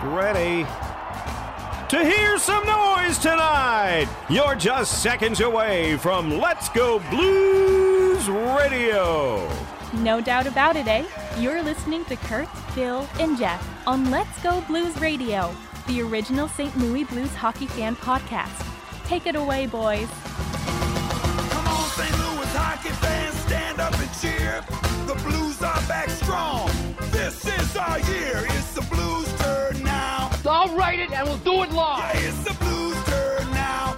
Get ready to hear some noise tonight. You're just seconds away from Let's Go Blues Radio. No doubt about it, eh? You're listening to Kurt, Phil, and Jeff on Let's Go Blues Radio, the original St. Louis Blues hockey fan podcast. Take it away, boys. Come on, St. Louis hockey fans, stand up and cheer. The Blues are back strong. This is our year. It's the Blues' turn. I'll write it and we'll do it live. Yeah, it's the Blues' turn now.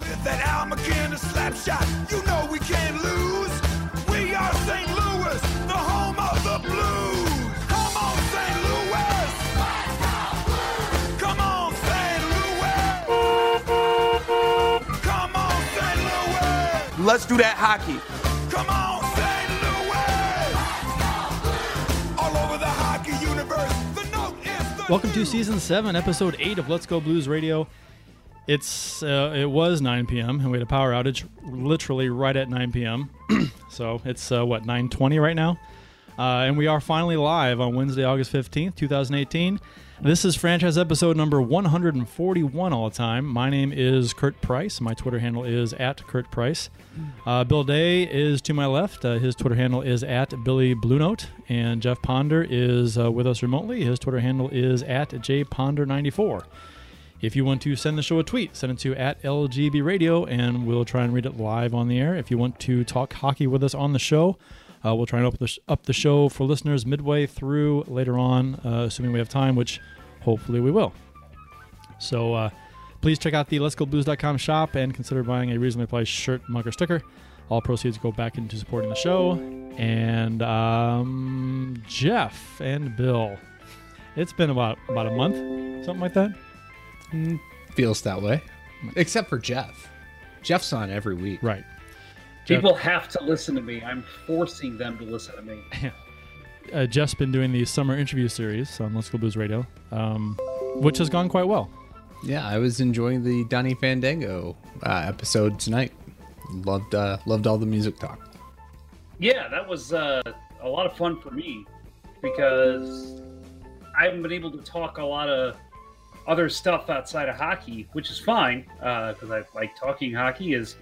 With that Al MacInnis slap shot, you know we can't lose. We are St. Louis, the home of the Blues. Come on, St. Louis. Come on, St. Louis. Come on, St. Louis. Let's do that hockey. Come on, Welcome to season seven, episode eight of Let's Go Blues Radio. It's uh, it was 9 p.m. and we had a power outage literally right at 9 p.m. so it's uh, what 9:20 right now, uh, and we are finally live on Wednesday, August 15th, 2018. This is franchise episode number 141 all the time. My name is Kurt Price. My Twitter handle is at Kurt Price. Uh, Bill Day is to my left. Uh, his Twitter handle is at Billy Blue Note, and Jeff Ponder is uh, with us remotely. His Twitter handle is at jponder94. If you want to send the show a tweet, send it to at LGB Radio, and we'll try and read it live on the air. If you want to talk hockey with us on the show, uh, we'll try and up the, sh- up the show for listeners midway through later on, uh, assuming we have time, which hopefully we will. So uh, please check out the letsgoblues.com shop and consider buying a reasonably priced shirt, mug, or sticker. All proceeds go back into supporting the show. And um, Jeff and Bill, it's been about about a month, something like that. feels that way. Except for Jeff. Jeff's on every week. Right. People have to listen to me. I'm forcing them to listen to me. uh, Jeff's been doing the summer interview series on Let's Go Blues Radio, um, which has gone quite well. Yeah, I was enjoying the Donny Fandango uh, episode tonight. Loved uh, loved all the music talk. Yeah, that was uh, a lot of fun for me because I haven't been able to talk a lot of other stuff outside of hockey, which is fine because I like talking hockey, as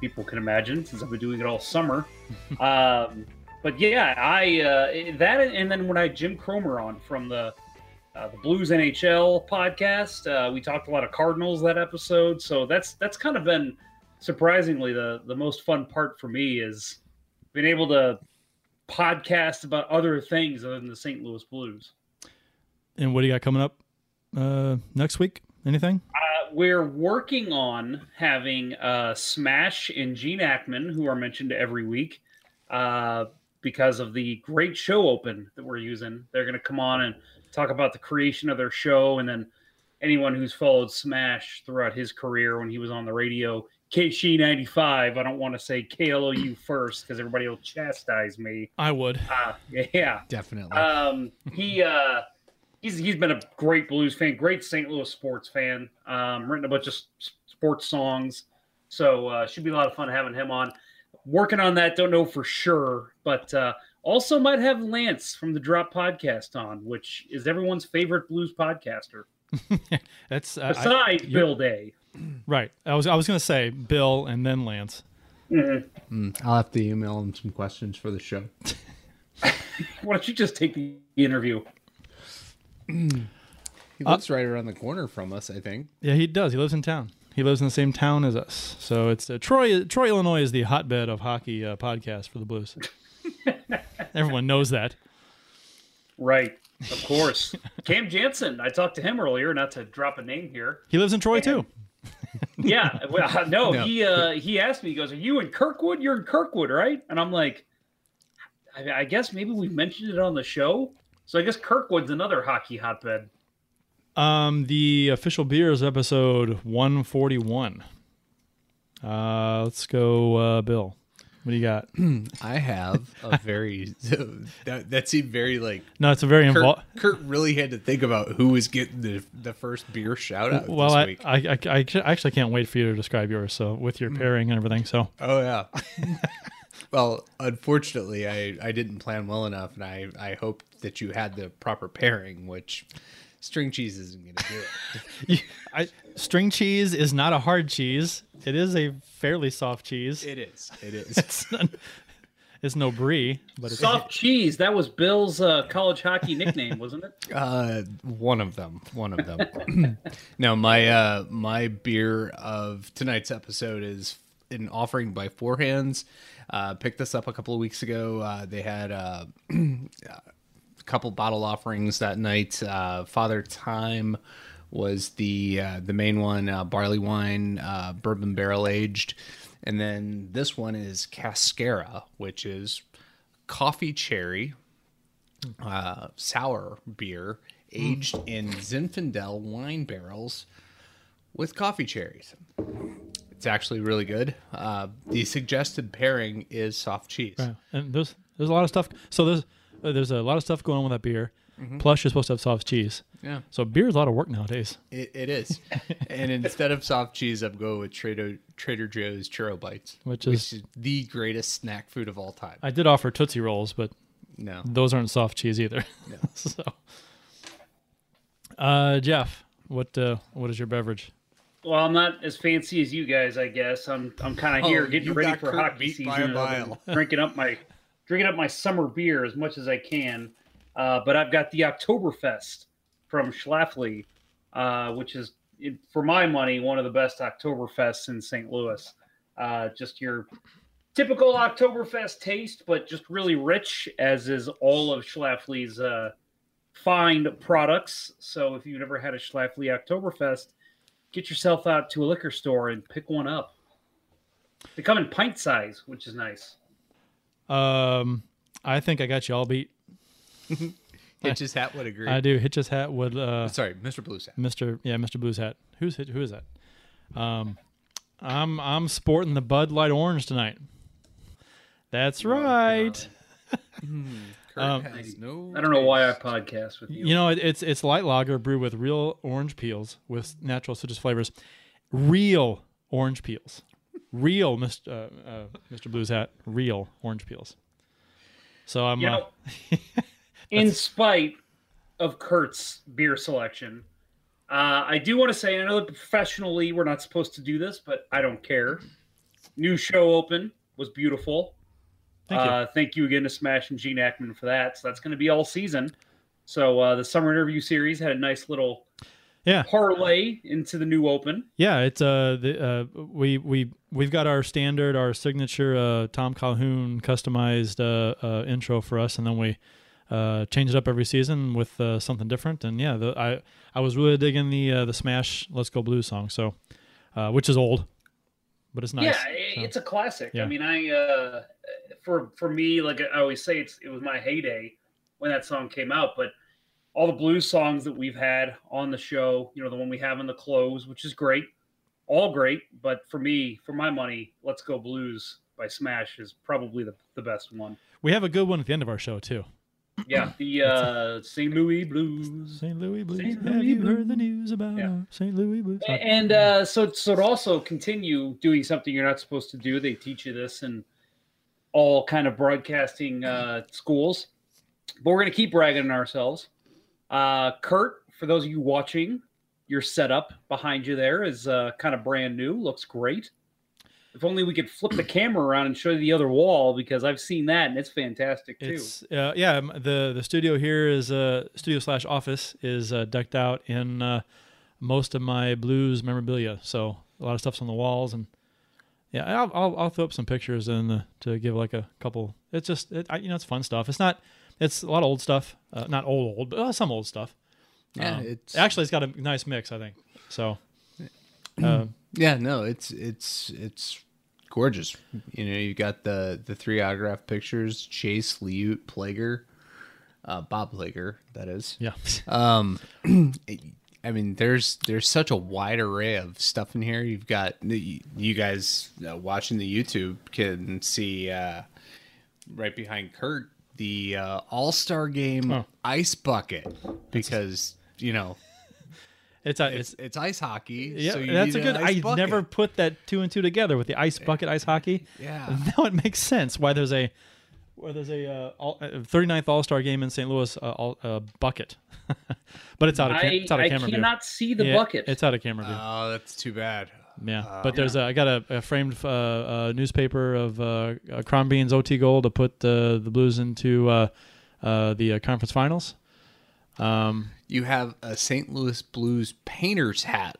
people can imagine, since I've been doing it all summer. um, but yeah, I uh, that and then when I had Jim Cromer on from the uh, the Blues NHL podcast, uh, we talked a lot of Cardinals that episode. So that's that's kind of been surprisingly the the most fun part for me is being able to podcast about other things other than the St. Louis Blues. And what do you got coming up uh, next week? Anything? Uh, we're working on having uh, Smash and Gene Ackman, who are mentioned every week, uh, because of the great show open that we're using. They're going to come on and talk about the creation of their show, and then anyone who's followed Smash throughout his career when he was on the radio, KSHE ninety five. I don't want to say KLOU first because everybody will chastise me. I would. Uh, yeah, Definitely. um, he uh, he's he's been a great blues fan, great St. Louis sports fan. Um, written a bunch of sports songs, so uh, should be a lot of fun having him on. Working on that, don't know for sure, but uh, also might have Lance from the Drop Podcast on, which is everyone's favorite blues podcaster That's uh, besides you're- Bill Day. right. I was I was gonna say Bill and then Lance. Mhm. I'll have to email him some questions for the show. Why don't you just take the interview? He lives right around the corner from us, I think. Yeah, he does. He lives in town. He lives in the same town as us. So it's uh, Troy. Troy, Illinois is the hotbed of hockey uh, podcast for the Blues. Everyone knows that. Right, of course. Cam Janssen, I talked to him earlier, not to drop a name here. He lives in Troy too. Yeah, well, no, No. he uh, he asked me. He goes, "Are you in Kirkwood? You're in Kirkwood, right?" And I'm like, I, I guess maybe we mentioned it on the show. So I guess Kirkwood's another hockey hotbed. Um, the official beers episode 141. Uh, let's go, uh, Bill. What do you got? I have a very that, that seemed very like No, it's a very Kurt, involved. Kurt really had to think about who was getting the the first beer shout out Well, this I, week. I, I, I actually can't wait for you to describe yours. So with your pairing and everything. So oh yeah. Well, unfortunately, I, I didn't plan well enough, and I, I hoped that you had the proper pairing, which string cheese isn't going to do it. I, string cheese is not a hard cheese. It is a fairly soft cheese. it is. It is. It's, not, it's no brie, but it's Soft cheese. That was Bill's uh, college hockey nickname, wasn't it? Uh, one of them. One of them. now my uh, my beer of tonight's episode is an offering by Four Hands. Uh, picked this up a couple of weeks ago. Uh, they had uh, a couple bottle offerings that night. Uh, Father Time was the uh, the main one. Uh, barley wine, bourbon barrel aged, and then this one is Cascara, which is coffee cherry sour beer aged in Zinfandel wine barrels with coffee cherries. It's actually really good. Uh, the suggested pairing is soft cheese. Yeah, and there's there's a lot of stuff. So there's uh, there's a lot of stuff going on with that beer. Plus, you're supposed to have soft cheese. Yeah, So beer is a lot of work nowadays. it, it is. and instead of soft cheese, I'm going with Trader Trader Joe's churro bites, Which is- the greatest snack food of all time. I did offer Tootsie Rolls, but no, those aren't soft cheese either. No. so, uh, Jeff, what uh, what is your beverage? Well, I'm not as fancy as you guys, I guess. I'm I'm kind of Oh, here getting ready for Kurt hockey season. and I've been mile. drinking up my drinking up my summer beer as much as I can. Uh, but I've got the Oktoberfest from Schlafly, uh, which is, for my money, one of the best Oktoberfests in St. Louis. Uh, just your typical Oktoberfest taste, but just really rich, as is all of Schlafly's uh, fine products. So if you've never had a Schlafly Oktoberfest, get yourself out to a liquor store and pick one up. They come in pint size, which is nice. Um, I think I got you all beat. Hitch's hat would agree. I do. Hitch's hat would. Uh, Sorry, Mr. Blue's hat. Mr. Yeah, Mr. Blue's hat. Who's Hitch- who is that? Um, I'm I'm sporting the Bud Light Orange tonight. That's right. Kurt Um, has no. I don't know why I podcast with you. You know, it, it's it's light lager brewed with real orange peels with natural citrus flavors. Real orange peels. Real Mr. Uh, uh, Mr. Blue's hat. Real orange peels. So I'm. You uh, know, in spite of Kurt's beer selection, uh, I do want to say, I know that professionally we're not supposed to do this, but I don't care. New show open was beautiful. Thank you. uh, thank you again to Smash and Gene Ackman for that. So that's going to be all season. So uh, the summer interview series had a nice little yeah. parlay into the new open. Yeah, it's uh the uh we we we've got our standard our signature uh Tom Calhoun customized uh, uh intro for us and then we uh change it up every season with uh, something different and yeah, the, I I was really digging the uh, the Smash Let's Go Blue" song so uh which is old but it's nice. Yeah, so. it's a classic. Yeah. I mean, I uh, for for me, like I always say, it's it was my heyday when that song came out. But all the blues songs that we've had on the show, you know, the one we have in the close, which is great, all great. But for me, for my money, "Let's Go Blues" by Smash is probably the the best one. We have a good one at the end of our show too. Yeah, the uh, St. Louis Blues. St. Louis Blues. St. Have Louis you heard the news about Yeah. St. Louis Blues? And uh, so, so to also continue doing something you're not supposed to do, they teach you this in all kind of broadcasting uh, schools. But we're going to keep bragging on ourselves. Uh, Kurt, for those of you watching, your setup behind you there is uh, kind of brand new. Looks great. If only we could flip the camera around and show you the other wall because I've seen that and it's fantastic too. It's uh, yeah. the The studio here is uh, studio slash office is uh, decked out in uh, most of my blues memorabilia. So a lot of stuff's on the walls, and yeah, I'll I'll, I'll throw up some pictures and uh, to give like a couple. It's just it, I, you know it's fun stuff. It's not. It's a lot of old stuff. Uh, not old old, but uh, some old stuff. Yeah, Um, it's actually it's got a nice mix. I think so. Uh, Yeah, no, it's it's it's gorgeous. You know, you've got the the three autograph pictures: Chase, Liut, Plager, uh, Bob Plager, that is. yeah, Um, I mean, there's there's such a wide array of stuff in here. You've got you guys uh, watching the YouTube can see uh, right behind Kurt the uh, All Star Game Oh. ice bucket because you know It's a, It's it's it's ice hockey. yeah. so you that's a good. I bucket. never put that two and two together with the ice bucket ice hockey. Yeah. Now it makes sense why there's a why there's a uh, all, uh, 39th All Star game in St. Louis uh, all, uh, bucket, but it's out of cam- I, it's out of I camera view. I cannot see the Yeah, bucket. It's out of camera view. Oh, that's too bad. Yeah, but there's a, I got a, a framed uh, uh, newspaper of uh, uh, Crom Beans OT goal to put uh, the Blues into uh, uh, the uh, conference finals. Um, You have a St. Louis Blues painter's hat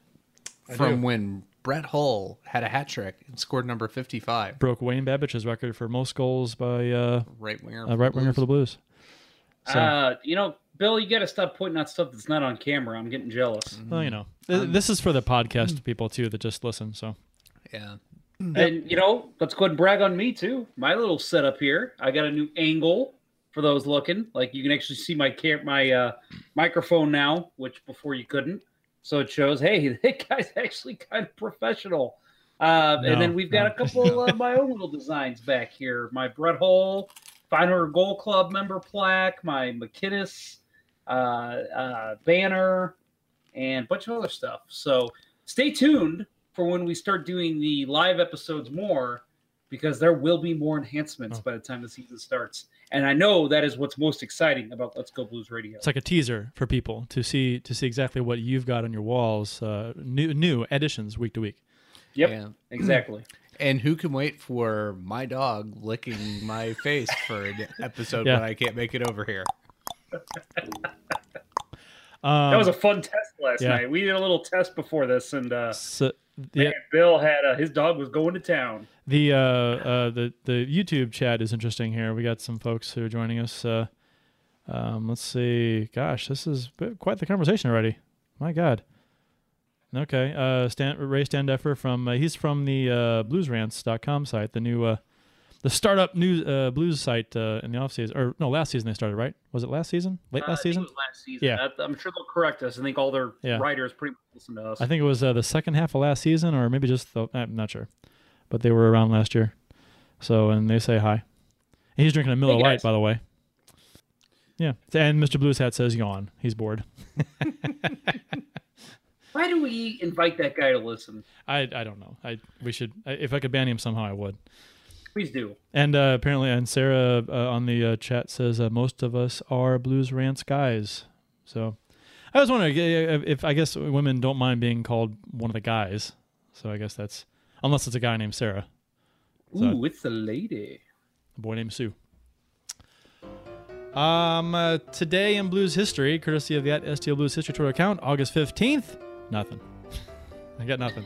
from when Brett Hull had a hat trick and scored number 55. broke Wayne Babych's record for most goals by uh, Right winger. a right winger for the Blues. So, uh, you know, Bill, you got to stop pointing out stuff that's not on camera. I'm getting jealous. well, you know, th- this is for the podcast people too that just listen. So Yeah. And you know, let's go ahead and brag on me too. My little setup here. I got a new angle for those looking. Like you can actually see my cam- my uh, microphone now, which before you couldn't. So it shows, hey, that guy's actually kind of professional. Uh, No, and then we've got no. a couple of my own little designs back here. My Brett Hull 500 Goal Club member plaque, my MacInnis uh, uh, banner, and a bunch of other stuff. So stay tuned for when we start doing the live episodes more, because there will be more enhancements Oh. by the time the season starts. And I know that is what's most exciting about Let's Go Blues Radio. it's like a teaser for people to see to see exactly what you've got on your walls. Uh, new new additions week to week. Yep, Yeah. exactly. And who can wait for my dog licking my face for an episode Yeah. when I can't make it over here? Um, That was a fun test last yeah. night. We did a little test before this, and uh, so, man, Bill had uh, his dog was going to town. The uh, uh, the the YouTube chat is interesting here. We got some folks who are joining us. Uh, um, let's see. Gosh, this is quite the conversation already. My God. Okay. Uh, Stan, Ray Standeffer from uh, he's from the uh, BluesRants.com site, the new uh, the startup news uh, blues site uh, in the off season or no last season they started right? Was it last season? Late Uh, last season? it was last season. Yeah. I- I'm sure they'll correct us. I think all their Yeah. writers pretty much listen to us. I think it was uh, the second half of last season, or maybe just the. I'm not sure, but they were around last year. So and they say hi. And he's drinking a Miller Hey, Lite, by the way. Yeah, and Mr. Blues Hat says yawn. He's bored. Why do we invite that guy to listen? I I don't know. I we should I, if I could ban him somehow, I would. Please do. And uh, apparently, and Sarah uh, on the uh, chat says uh, most of us are Blues Rants guys. So I was wondering if I guess women don't mind being called one of the guys. So I guess that's unless it's a guy named Sarah, So- Ooh, it's a lady. a boy named Sue. Um, uh, today in Blues history, courtesy of the at STL Blues History Twitter account, August fifteenth. Nothing. I got nothing.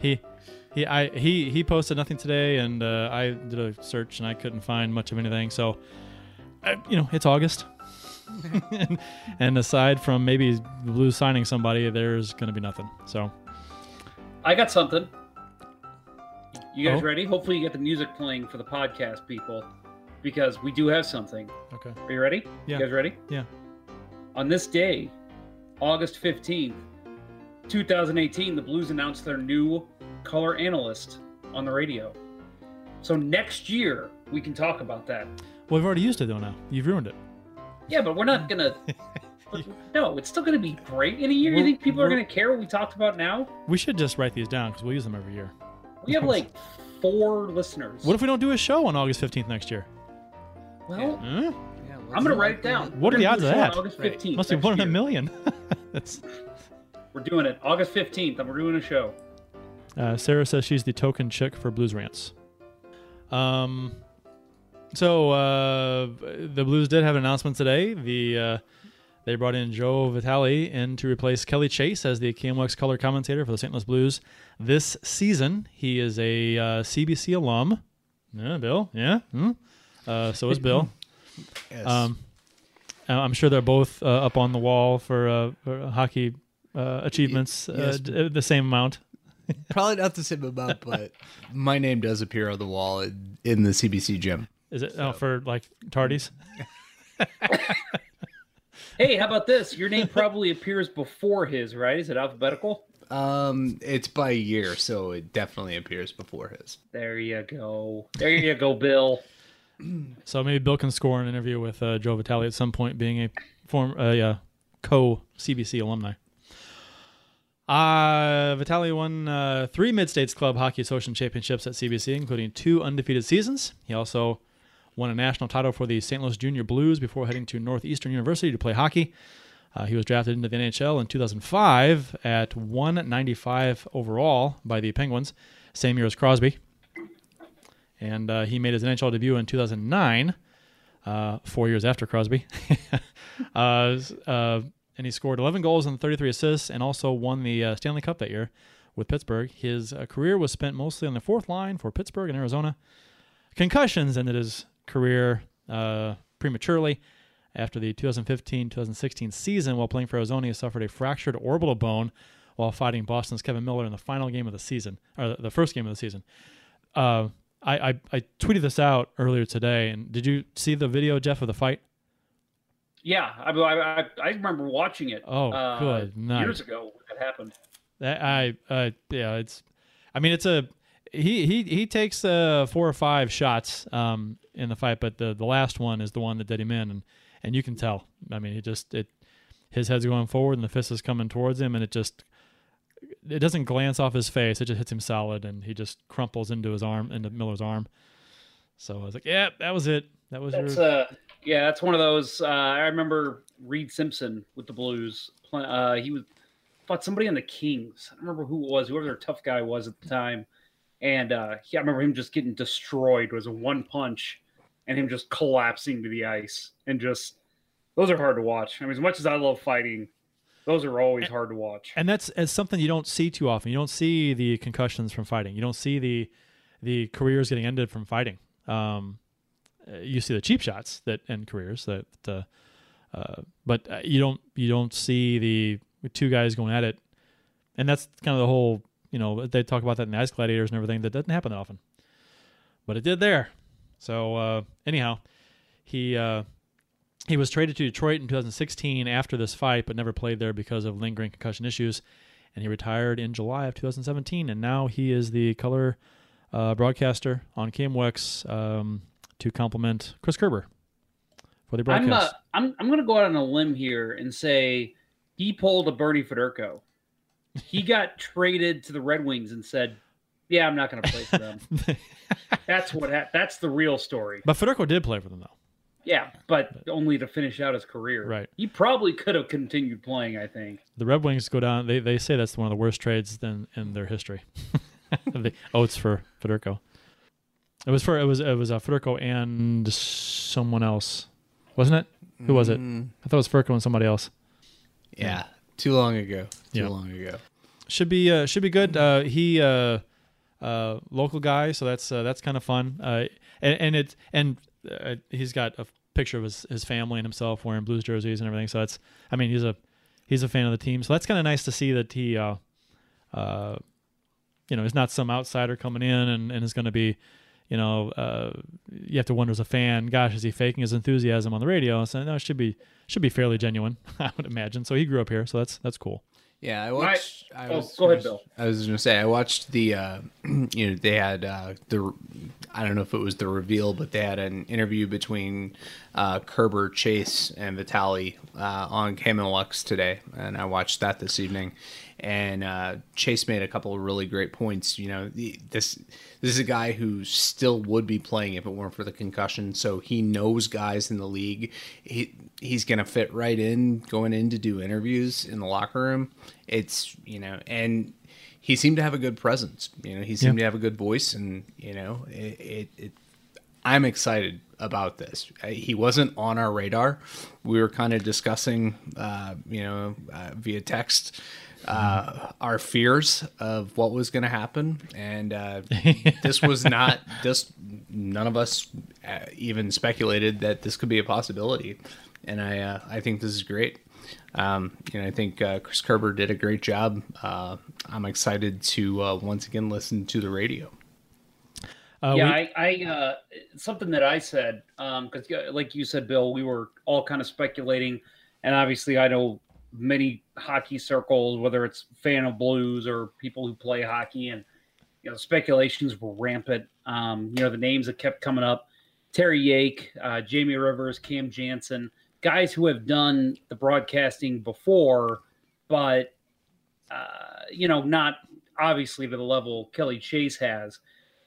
He, he, I, he, he posted nothing today, and uh, I did a search and I couldn't find much of anything. So, uh, you know, it's August. and, and aside from maybe the Blues signing somebody, there's going to be nothing. So, I got something. You guys Oh. ready? Hopefully, you get the music playing for the podcast people because we do have something. okay. Are you ready? Yeah. You guys ready? Yeah. On this day, August 15th, 2018, the Blues announced their new color analyst on the radio. So next year, we can talk about that. Well, we've already used it though. Now you've ruined it. Yeah, but we're not gonna. no, it's still gonna be great in a year. You We're- think people are gonna care what we talked about now? We should just write these down because we'll use them every year. We have like four listeners. What if we don't do a show on August fifteenth next year? Well, Huh? Yeah, I'm gonna write it down. What We're are the odds of a show on that? August Right. 15th. Must be next one in a million. That's We're doing it August 15th. and We're doing a show. Uh, Sarah says she's the token chick for Blues Rants. Um, so uh, the Blues did have an announcement today. The uh, they brought in Joe Vitale in to replace Kelly Chase as the KMOX color commentator for the St. Louis Blues this season. He is a uh, CBC alum. Yeah, Bill. Yeah. Hmm? Uh, so is Bill. Yes. Um, uh, I'm sure they're both uh, up on the wall for, uh, for hockey uh, achievements, yes. d- the same amount. Probably not the same amount, but my name does appear on the wall in, in the CBC gym. Is it oh, for like tardies? Hey, how about this? Your name probably appears before his, right? Is it alphabetical? Um, it's by year, so it definitely appears before his. There you go. There you go, Bill. So maybe Bill can score an interview with uh, Joe Vitale at some point, being a form uh, co CBC alumni. Uh, Vitale won uh, three Mid States Club Hockey Association championships at CBC, including two undefeated seasons. He also won a national title for the St. Louis Junior Blues before heading to Northeastern University to play hockey. Uh, he was drafted into the NHL in 2005 at 195 overall by the Penguins, same year as Crosby. And uh, he made his NHL debut in 2009, uh, four years after Crosby. and he scored 11 goals and 33 assists and also won the uh, Stanley Cup that year with Pittsburgh. His uh, career was spent mostly on the fourth line for Pittsburgh and Arizona. Concussions ended his career uh, prematurely. After the 2015-2016 season, while playing for Arizona, he suffered a fractured orbital bone while fighting Boston's Kevan Miller in the final game of the season, or the first game of the season. Uh, I, I, I tweeted this out earlier today, and did you see the video, Jeff, of the fight? Yeah, I, I, I remember watching it. Oh, uh, good night. Years ago, when that happened. That I, uh, yeah, it's. I mean, it's a. He he he takes uh, four or five shots um, in the fight, but the the last one is the one that did him in, and and you can tell. I mean, he just it. His head's going forward, and the fist is coming towards him, and it just. It doesn't glance off his face. It just hits him solid, and he just crumples into his arm, into Miller's arm. So I was like, "Yeah, that was it. That was That's your." uh, yeah, that's one of those. Uh, I remember Reid Simpson with the Blues. Uh, he was fought somebody on the Kings. I don't remember who it was, whoever their tough guy was at the time. And uh, yeah, I remember him just getting destroyed. It was a one punch, and him just collapsing to the ice. And just those are hard to watch. I mean, as much as I love fighting, those are always hard to watch. and that's it's something you don't see too often. You don't see the concussions from fighting. You don't see the the careers getting ended from fighting. Um, you see the cheap shots that end careers. That, uh, uh, but uh, you don't you don't see the two guys going at it, and that's kind of the whole. You know, they talk about that in the Ice Gladiators and everything. That doesn't happen that often, but it did there. So uh, anyhow, he uh, he was traded to Detroit in 2016 after this fight, but never played there because of lingering concussion issues. And he retired in July of 2017, and now he is the color uh, broadcaster on KMOX um, to complement Chris Kerber for the broadcast. I'm, uh, I'm I'm going to go out on a limb here and say he pulled a Bernie Federko. He got traded to the Red Wings and said, "Yeah, I'm not going to play for them." that's what. Ha- that's the real story. but Federko did play for them, though. Yeah, but only to finish out his career. Right. He probably could have continued playing. I think. The Red Wings go down. They, they say that's one of the worst trades in, in their history. the Oates for Federko. It was for it was it was uh, Federko and someone else, wasn't it? Who was it? Mm, I thought it was Federko and somebody else. yeah, too long ago. Too Yeah. long ago. Should be uh, should be good. Uh, he uh, uh, local guy, so that's uh, that's kind of fun. Uh, and and it and uh, he's got a picture of his, his family and himself wearing Blues jerseys and everything. So that's I mean he's a he's a fan of the team. So that's kind of nice to see that he uh, uh, you know he's not some outsider coming in and, and is going to be you know uh, you have to wonder as a fan, gosh, is he faking his enthusiasm on the radio? So no, it should be should be fairly genuine, I would imagine. So he grew up here, so that's that's cool. Yeah, I watched. I oh, was, go ahead, Bill. I was going to say I watched the. Uh, you know, they had uh, the. I don't know if it was the reveal, but they had an interview between uh, Kerber, Chase, and Vitale uh, on KMOX today, and I watched that this evening. And uh, Chase made a couple of really great points. You know, the, this this is a guy who still would be playing if it weren't for the concussion. So he knows guys in the league. He he's gonna fit right in going in to do interviews in the locker room. It's you know, and he seemed to have a good presence. You know, he seemed to have a good voice, and you know, it. it, it I'm excited about this. He wasn't on our radar. We were kind of discussing, uh, you know, uh, via text, uh, our fears of what was going to happen, and uh, this was not. This none of us uh, even speculated that this could be a possibility, and I uh, I think this is great. Um, you know, I think uh, Chris Kerber did a great job. Uh, I'm excited to uh, once again listen to the radio. Uh, yeah, we- I, I uh, something that I said because, like you said, Bill, we were all kind of speculating, and obviously, I know many hockey circles, whether it's fan of blues or people who play hockey, and you know, speculations were rampant. Um, you know, the names that kept coming up: Terry Yake, uh, Jamie Rivers, Cam Janssen, guys who have done the broadcasting before, but uh, you know, not obviously to the level Kelly Chase has.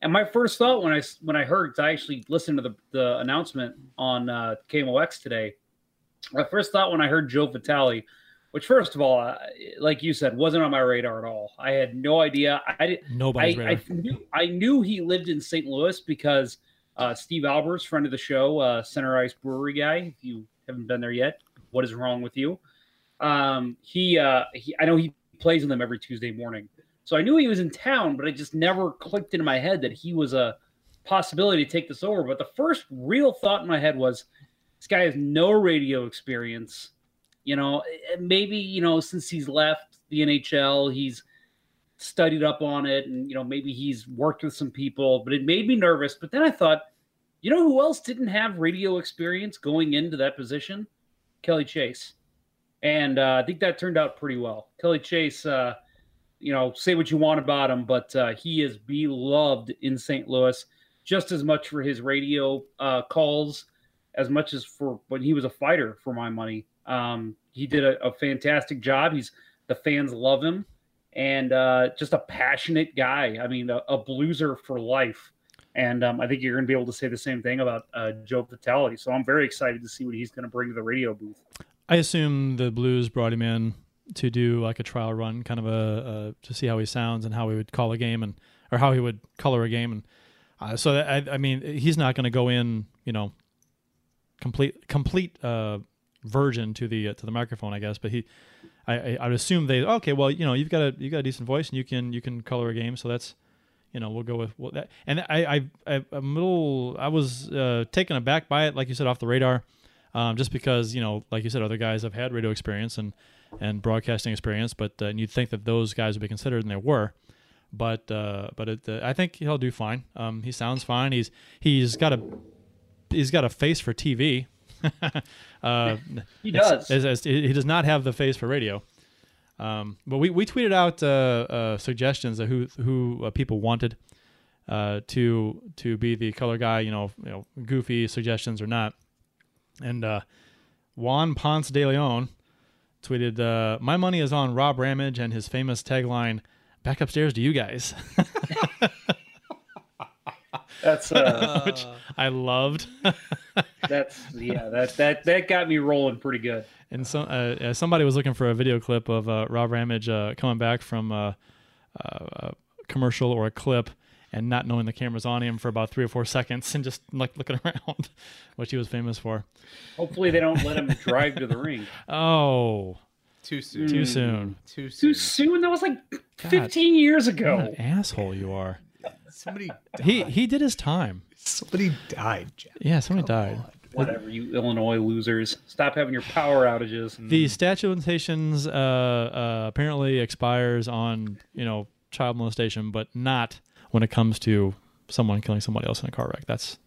And my first thought when I when I heard, I actually listened to the the announcement on uh, KMOX today. My first thought when I heard Joe Vitale, which first of all, like you said, wasn't on my radar at all. I had no idea. I did. Nobody's I, radar. I knew I knew he lived in St. Louis because uh, Steve Albers, friend of the show, uh, Center Ice Brewery guy. If you haven't been there yet, what is wrong with you? Um, he, uh, he, I know he plays with them every Tuesday morning, so I knew he was in town, but it just never clicked into my head that he was a possibility to take this over. But the first real thought in my head was, this guy has no radio experience. You know, maybe you know since he's left the NHL, he's studied up on it, and you know maybe he's worked with some people. But it made me nervous. But then I thought, you know who else didn't have radio experience going into that position? Kelly Chase. And uh, I think that turned out pretty well. Kelly Chase, uh, you know, say what you want about him, but uh, he is beloved in St. Louis just as much for his radio uh, calls as much as for when he was a fighter, for my money. Um, he did a, a fantastic job. He's the fans love him, and uh, just a passionate guy. I mean, a, a blueser for life. And um, I think you're going to be able to say the same thing about uh, Joe Vitale. So I'm very excited to see what he's going to bring to the radio booth. I assume the Blues brought him in to do like a trial run, kind of a, a to see how he sounds and how he would call a game and or how he would color a game. And uh, so I, I mean, he's not going to go in, you know, complete complete uh, virgin to the uh, to the microphone, I guess. But he, I, I I would assume they okay. Well, you know, you've got a you got a decent voice and you can you can color a game, so that's you know we'll go with well, that. And I I, I I'm a little I was uh, taken aback by it, like you said, off the radar um, just because you know, like you said, other guys have had radio experience and and broadcasting experience, but uh, and you'd think that those guys would be considered, and they were. But uh, but it, uh, I think he'll do fine. Um, he sounds fine. He's he's got a he's got a face for TV. uh, He it's- does. it's- it's- he does not have the face for radio. Um, but we, we tweeted out uh, uh, suggestions of who who uh, people wanted uh, to to be the color guy. You know, you know, goofy suggestions or not. And uh, Juan Ponce de Leon tweeted, uh, "My money is on Rob Ramage and his famous tagline." Back upstairs to you guys, That's uh, which I loved. that's yeah, that that that got me rolling pretty good. And so, uh, uh, somebody was looking for a video clip of uh, Rob Ramage uh, coming back from uh, uh, a commercial or a clip and not knowing the camera's on him for about three or four seconds and just like looking around, which he was famous for. Hopefully, they don't let him drive to the ring Oh, Too soon. too soon. Too soon. too soon. That was like 15 years What ago. an asshole you are. Somebody. He he did his time. Somebody died, Jeff. Yeah, somebody died. Whatever, you Illinois losers. Stop having your power outages. The statute of limitations uh, uh, apparently expires on you know child molestation, but not when it comes to someone killing somebody else in a car wreck. That's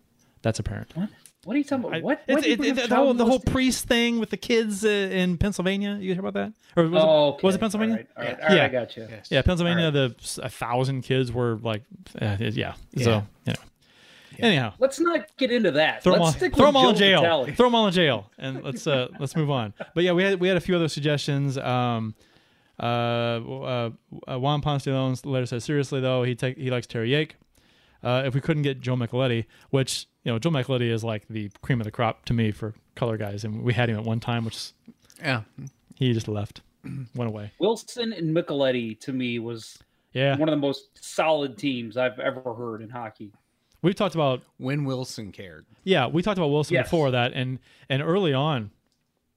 that's apparent. What are you talking about? I- what? It's, Why do you it- bring it- up the, whole, the whole priest thing with the kids uh, in Pennsylvania. You hear about that? Or was, Oh, it, was it. Pennsylvania? All right, all right, all right, Yeah. I got you. Yeah, Pennsylvania. All The a thousand kids were like, uh, yeah. Yeah. So you know. Anyhow, Let's not get into that. throw them Let's all, stick throw with 'em all in jail. Vitale. Throw them all in jail, and let's uh, let's move on. But yeah, we had we had a few other suggestions. Um, uh, uh, uh, Juan Ponce de Leon's letter says seriously though he take he likes Terry Yake. Uh, if we couldn't get Joe Micheletti, which you know Joe Micheletti is like the cream of the crop to me for color guys, and we had him at one time, which Yeah. he just left, went away. Wilson and Micheletti to me was Yeah, one of the most solid teams I've ever heard in hockey. We've talked about When Wilson cared. Yeah, we talked about Wilson Yes. before that, and and early on,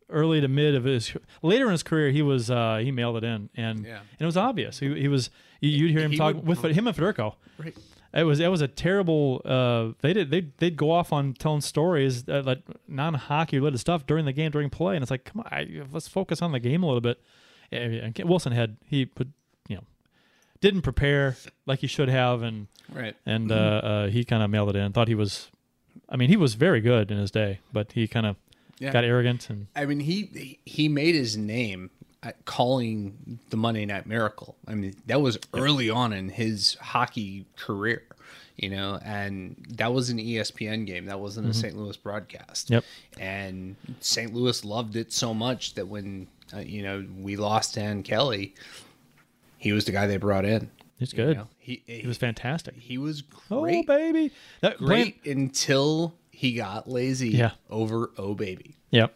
early to mid of his later in his career, he was uh, he mailed it in, and Yeah. and it was obvious. He, he was you- you'd hear him He talk would- with him and Federko. Right. It was it was a terrible. Uh, they did they they'd go off on telling stories uh, like non hockey related stuff during the game during play, and it's like come on, I, let's focus on the game a little bit. And Wilson had he put you know didn't prepare like he should have, and Right. and uh, uh, he kind of mailed it in. Thought he was, I mean, he was very good in his day, but he kind of Yeah. got arrogant and I mean, he he made his name calling the Monday Night Miracle. I mean, that was early on in his hockey career, you know, and that was an ESPN game. That wasn't a St. Louis broadcast. Yep. And St. Louis loved it so much that when uh, you know we lost Dan Kelly, he was the guy they brought in. He's good. know? He, He was fantastic. He was Oh great. baby, that great playing- until he got lazy Yeah. over oh baby. Yep,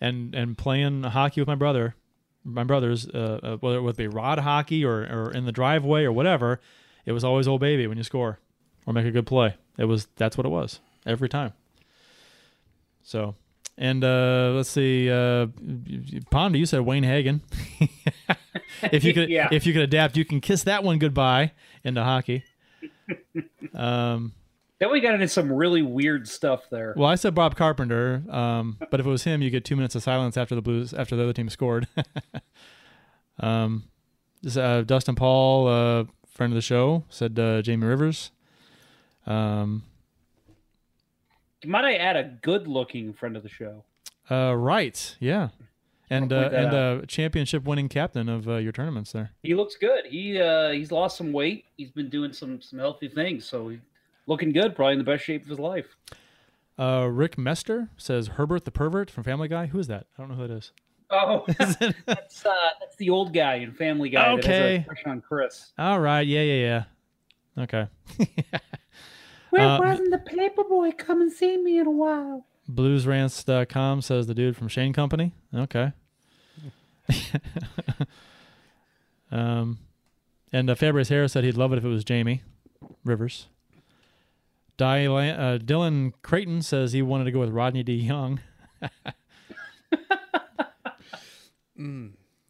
and and playing hockey with my brother, my brothers, uh, uh, whether it would be rod hockey or or in the driveway or whatever, it was always old baby when you score or make a good play. It was that's what it was every time. So, and uh, let's see, uh, Ponda, you said Wayne Hagin. if you could, Yeah. if you could adapt, you can kiss that one goodbye into hockey. Um, Then we got into some really weird stuff there. well, I said Bob Carpenter, um, but if it was him, you get two minutes of silence after the Blues after the other team scored. um, this, uh, Dustin Paul, uh, friend of the show, said uh, Jamie Rivers. Um, Might I add a good-looking friend of the show? uh, right, yeah, and uh, and out. uh, championship winning captain of uh, your tournaments there. He looks good. He uh, he's lost some weight. He's been doing some some healthy things, so he's looking good. Probably in the best shape of his life. Uh, Rick Mester says Herbert the pervert from Family Guy. Who is that? I don't know who that is. Oh, that's uh, that's the old guy in Family Guy that has Okay. a crush on Chris. All right, yeah, yeah, yeah. Okay. Where Uh, wasn't the paperboy come and see me in a while? Bluesrants.com says the dude from Shane Company. Okay. um, and uh, Fabrice Harris said he'd love it if it was Jamie Rivers. Dylan, uh, Dylan Creighton says he wanted to go with Rodney D. Young.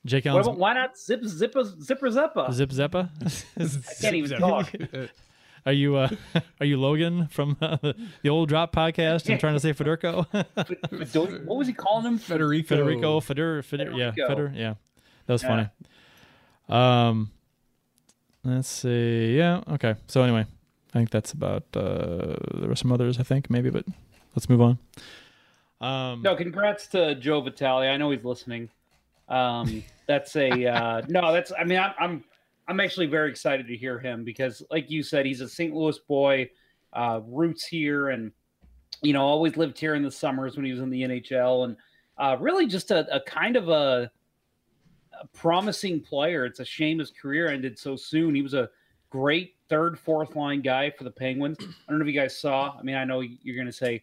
Jake What Allen's about, why not zip zipper zipper zipper? Zip Zeppa. I can't even talk. Are you uh, are you Logan from uh, the old Drop podcast and trying to say Federico? What was he calling him? Federico. Federico, Feder, Feder, yeah, Federico. Feder, yeah. That was funny. Um, let's see. Yeah, okay. So anyway, I think that's about. Uh, there were some others, I think, maybe, but let's move on. Um, No, congrats to Joe Vitale. I know he's listening. Um, that's a uh, no. That's I mean I'm I'm I'm actually very excited to hear him because, like you said, he's a St. Louis boy, uh, roots here, and you know always lived here in the summers when he was in the NHL, and uh, really just a, a kind of a, a promising player. It's a shame his career ended so soon. He was a great third, fourth line guy for the Penguins. I don't know if you guys saw. I mean, I know you're going to say,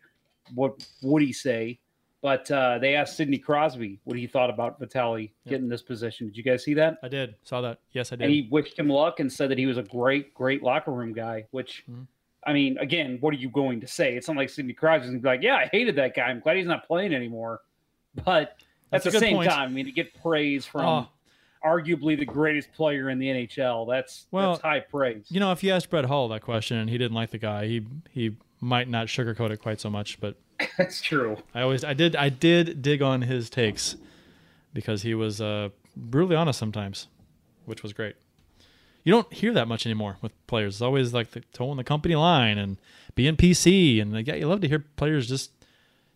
what would he say? But uh, they asked Sidney Crosby what he thought about Vitale getting this position. Did you guys see that? I did saw that. Yes, I did. And he wished him luck and said that he was a great, great locker room guy. Which, Mhm. I mean, again, what are you going to say? It's not like Sidney Crosby's going to be like, "Yeah, I hated that guy. I'm glad he's not playing anymore." But That's at the same point. time, I mean, to get praise from Oh. Arguably the greatest player in the NHL, that's Well, that's high praise. you know, if you asked Brett Hull that question and he didn't like the guy, he he might not sugarcoat it quite so much. But that's true. I always I did I did dig on his takes because he was uh, brutally honest sometimes, which was great. You don't hear that much anymore with players. It's always like the towing the company line and being PC, and yeah, you love to hear players just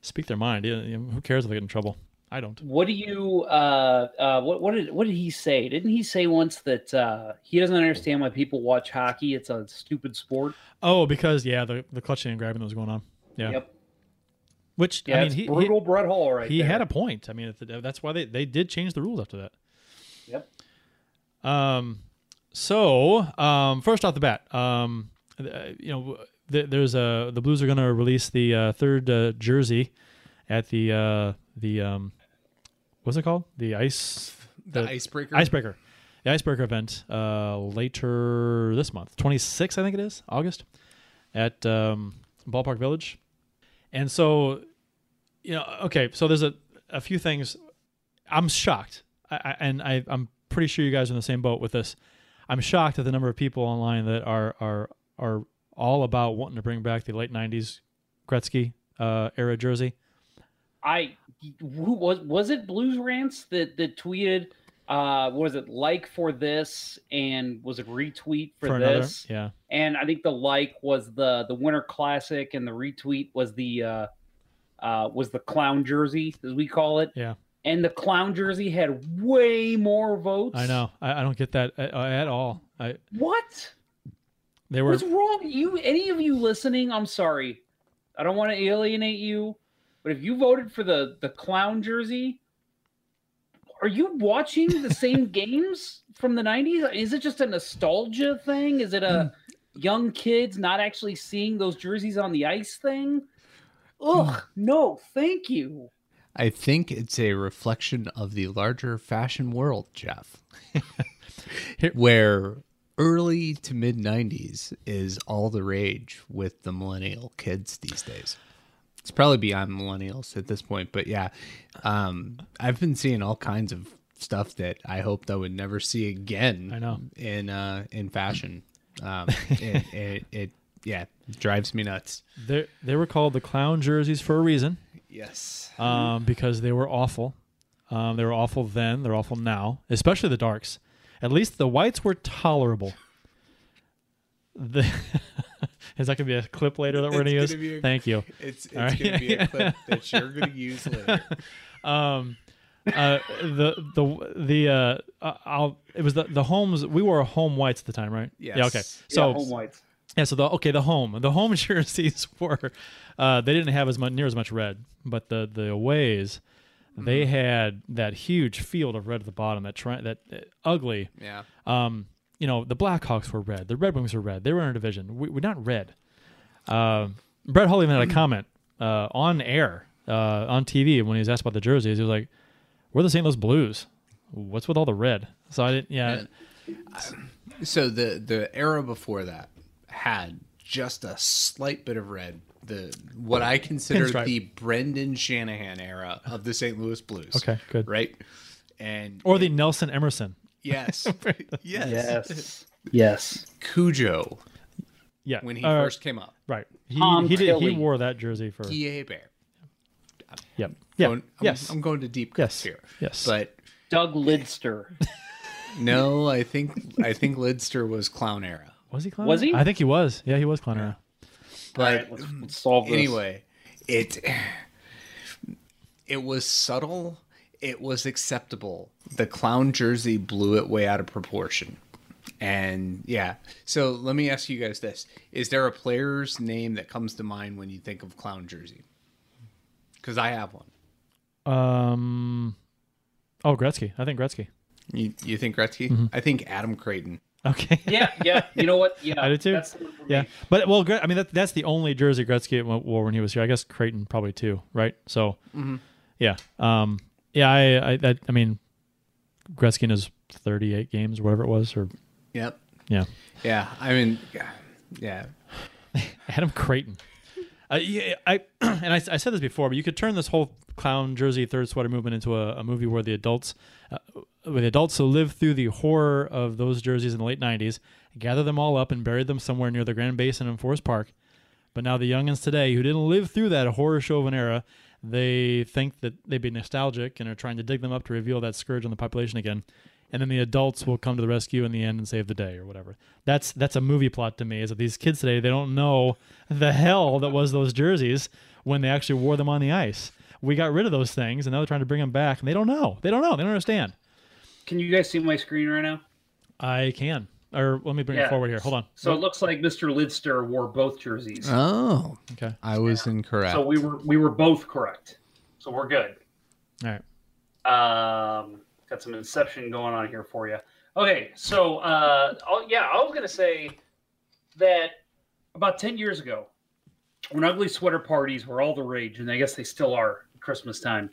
speak their mind. You you know, who cares if they get in trouble? I don't. What do you uh uh what what did what did he say? Didn't he say once that uh he doesn't understand why people watch hockey? It's a stupid sport. Oh, because yeah, the the clutching and grabbing that was going on. Yeah, Yep. which Yeah, I mean, he, he- brutal Brett Hull right he there. had a point. I mean, that's why they, they did change the rules after that. Yep. Um, so um, first off the bat, um, uh, you know, th- there's a the Blues are going to release the uh, third uh, jersey at the uh, the um, what's it called? The ice The icebreaker. icebreaker, the icebreaker event uh, later this month, 26, I think it is August, at um, Ballpark Village, and so you know, okay, so there's a a few things. I'm shocked, I, I, and I, I'm pretty sure you guys are in the same boat with this. I'm shocked at the number of people online that are are are all about wanting to bring back the late '90s Gretzky uh, era jersey. I who was was it Blues Rants that that tweeted uh was it like for this and was it retweet for, For another, this? yeah, And I think the like was the the Winter Classic and the retweet was the uh uh was the clown jersey as we call it. yeah. And the clown jersey had way more votes. I know. I, I don't get that at, at all. I What? they were What's wrong? You any of you listening? I'm sorry. I don't want to alienate you, but if you voted for the the clown jersey, are you watching the same games from the 90s? Is it just a nostalgia thing? Is it a hmm. young kids not actually seeing those jerseys on the ice thing? Hmm. Ugh, no, thank you. I think it's a reflection of the larger fashion world, Jeff. Where early to mid 90s is all the rage with the millennial kids these days. It's probably beyond millennials at this point, but yeah, um, I've been seeing all kinds of stuff that I hoped I would never see again. I know. in uh, in fashion. Um, it, it, it yeah drives me nuts. They they were called the clown jerseys for a reason, Yes. um, because they were awful. Um, they were awful then. They're awful now, especially the darks. At least the whites were tolerable. The is that gonna be a clip later that we're gonna It's use? gonna be a- Thank you. It's it's All right. gonna be a clip that you're gonna use later. um uh the the the uh uh, I'll it was the the homes we wore home whites at the time right yeah okay so yeah, home whites. yeah so the okay the home the home jerseys were uh they didn't have as much near as much red but the the aways they had that huge field of red at the bottom that tri- that uh, ugly Yeah. um, you know, the Blackhawks were red. The Red Wings were red. They were in our division. We, we're not red. Um, Brett Hull even had a comment uh, on air, uh, on TV, when he was asked about the jerseys. He was like, "We're the St. Louis Blues. What's with all the red?" So I didn't. Yeah, So the the era before that had just a slight bit of red. The what I consider Pinstripe. the Brendan Shanahan era of the St. Louis Blues. Okay, good. Right. And or the Nelson Emerson. yes, yes, Yes. yes. Cujo Yeah, when he uh, first came up. right. He Tom he did. He wore that jersey for. Guy Hebert. Yep. Yeah. Going- I'm, yes. I'm going to deep yes. here. Yes. But Doug Lidster. no, I think I think Lidster was clown era. was he clown? Was he? I think he was. Yeah, he was clown era. But All right, let's, let's solve this. anyway, it it was subtle. It was acceptable. The clown jersey blew it way out of proportion. And yeah, so let me ask you guys this: Is there a player's name that comes to mind when you think of clown jersey? Because I have one. Um. Oh, Gretzky. I think Gretzky. You, you think Gretzky? Mm-hmm. I think Adam Creighton. Okay. Yeah, yeah. You know what? Yeah, I do too. That's the one for Yeah, me. but well, I mean that that's the only jersey Gretzky wore when he was here. I guess Creighton probably too, right? So, Mm-hmm. yeah, um, yeah. I I, that, I mean, Gretzky in his thirty-eight games or whatever it was, or Yep. yeah, Yeah. I mean, yeah. Adam Creighton. Uh, yeah, I and I, I said this before, but you could turn this whole clown jersey third sweater movement into a, a movie where the adults, uh, with the adults who lived through the horror of those jerseys in the late '90s, gathered them all up and buried them somewhere near the Grand Basin in Forest Park. But now the youngins today, who didn't live through that horror show of an era, they think that they'd be nostalgic and are trying to dig them up to reveal that scourge on the population again. And then the adults will come to the rescue in the end and save the day or whatever. That's that's a movie plot to me. Is that these kids today they don't know the hell that was those jerseys when they actually wore them on the ice. We got rid of those things and now they're trying to bring them back and they don't know. They don't know. They don't understand. Can you guys see my screen right now? I can. Or let me bring it forward here. Hold on. So it looks like Mr. Lidster wore both jerseys. Oh, okay. I was incorrect. So we were we were both correct. So we're good. All right. Um, got some inception going on here for you. Okay, so uh, oh, yeah, I was gonna say that about ten years ago, when ugly sweater parties were all the rage, and I guess they still are at Christmas time.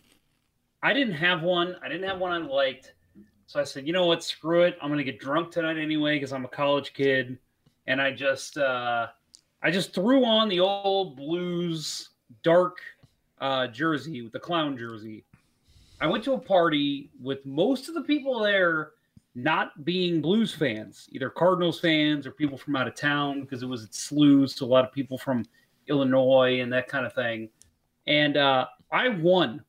I didn't have one. I didn't have one I liked, so I said, you know what, screw it. I'm gonna get drunk tonight anyway because I'm a college kid, and I just uh, I just threw on the old blues dark uh, jersey with the clown jersey. I went to a party with most of the people there not being Blues fans, either Cardinals fans or people from out of town because it was at Slews, so a lot of people from Illinois and that kind of thing. And uh, I won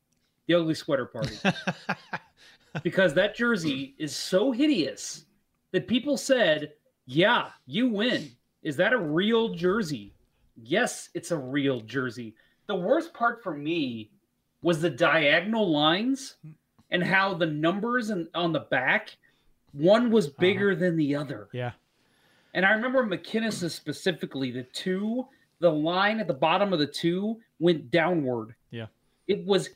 the ugly sweater party because that jersey is so hideous that people said, "Yeah, you win." Is that a real jersey? Yes, it's a real jersey. The worst part for me was the diagonal lines and how the numbers and on the back one was uh-huh. bigger than the other. Yeah. And I remember MacInnis specifically, the two, the line at the bottom of the two went downward. Yeah. It was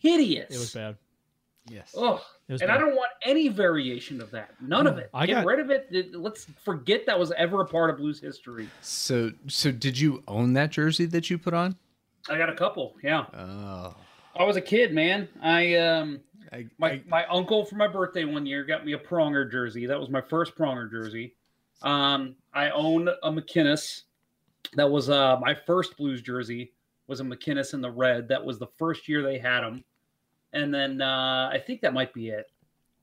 hideous. It was bad. Yes. Oh, It was And I don't want any variation of that. None of it. I Get got- rid of it. Let's forget that was ever a part of Blues history. So so did you own that jersey that you put on? I got a couple. Yeah. Oh. I was a kid, man. I um I, my I- my uncle for my birthday one year got me a Pronger jersey. That was my first Pronger jersey. Um, I own a MacInnis. That was uh my first Blues jersey was a MacInnis in the red. That was the first year they had them, and then uh, I think that might be it.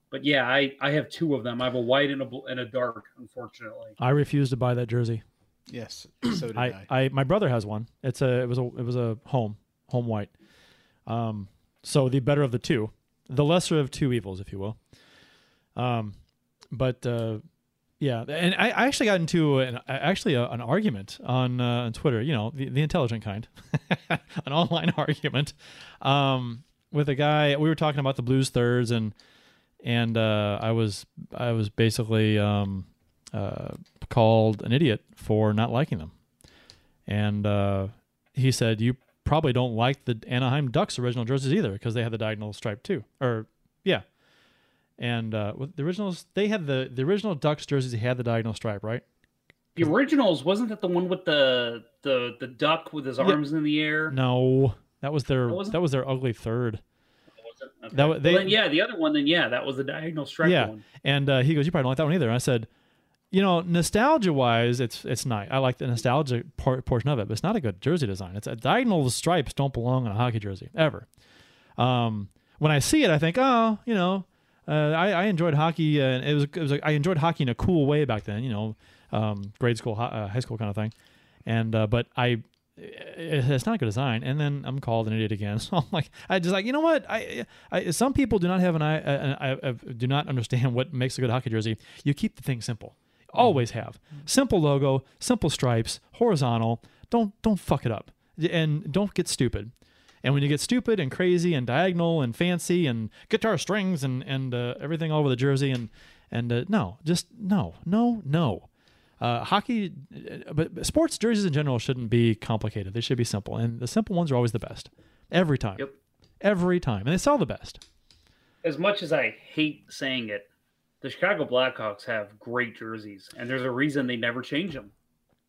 But yeah, I I have two of them. I have a white and a bl- and a dark. Unfortunately, I refuse to buy that jersey. yes. So did I, I. I my brother has one. It's a it was a it was a home home white. Um, so the better of the two, the lesser of two evils, if you will. Um, but uh, yeah, and I, I actually got into an actually a, an argument on uh, on Twitter. You know, the, the intelligent kind, an online argument, um, with a guy. We were talking about the blues thirds and and uh, I was I was basically um, uh, called an idiot for not liking them, and uh, he said you probably don't like the Anaheim Ducks original jerseys either because they had the diagonal stripe too, or yeah, and uh, with the originals they had the the original Ducks jerseys had the diagonal stripe right. the originals wasn't that the one with the the the duck with his arms in the air? No, that was their That that was their ugly third. Okay. That wa- Well, they- then, yeah, the other one. Then yeah, that was the diagonal stripe yeah, one. and uh, he goes, "You probably don't like that one either." And I said, "You know, nostalgia wise, it's it's nice. I like the nostalgia part, portion of it, but it's not a good jersey design. It's a diagonal stripes don't belong on a hockey jersey ever. Um, when I see it, I think, oh, you know, uh, I, I enjoyed hockey, uh, and it was it was I enjoyed hockey in a cool way back then, you know, um, grade school, uh, high school kind of thing, and uh, but I." it- It's not a good design, and then I'm called an idiot again. So I'm like, I just like, you know what? I, I some people do not have an eye, an, I, I do not understand what makes a good hockey jersey. You keep the thing simple, always have simple logo, simple stripes, horizontal. Don't don't fuck it up, and don't get stupid. And when you get stupid and crazy and diagonal and fancy and guitar strings and and uh, everything all over the jersey and and uh, no, just no, no, no. Uh, hockey, uh, but sports jerseys in general shouldn't be complicated. They should be simple, and the simple ones are always the best every time. Yep. Every time, and they sell the best. As much as I hate saying it, the Chicago Blackhawks have great jerseys, and there's a reason they never change them.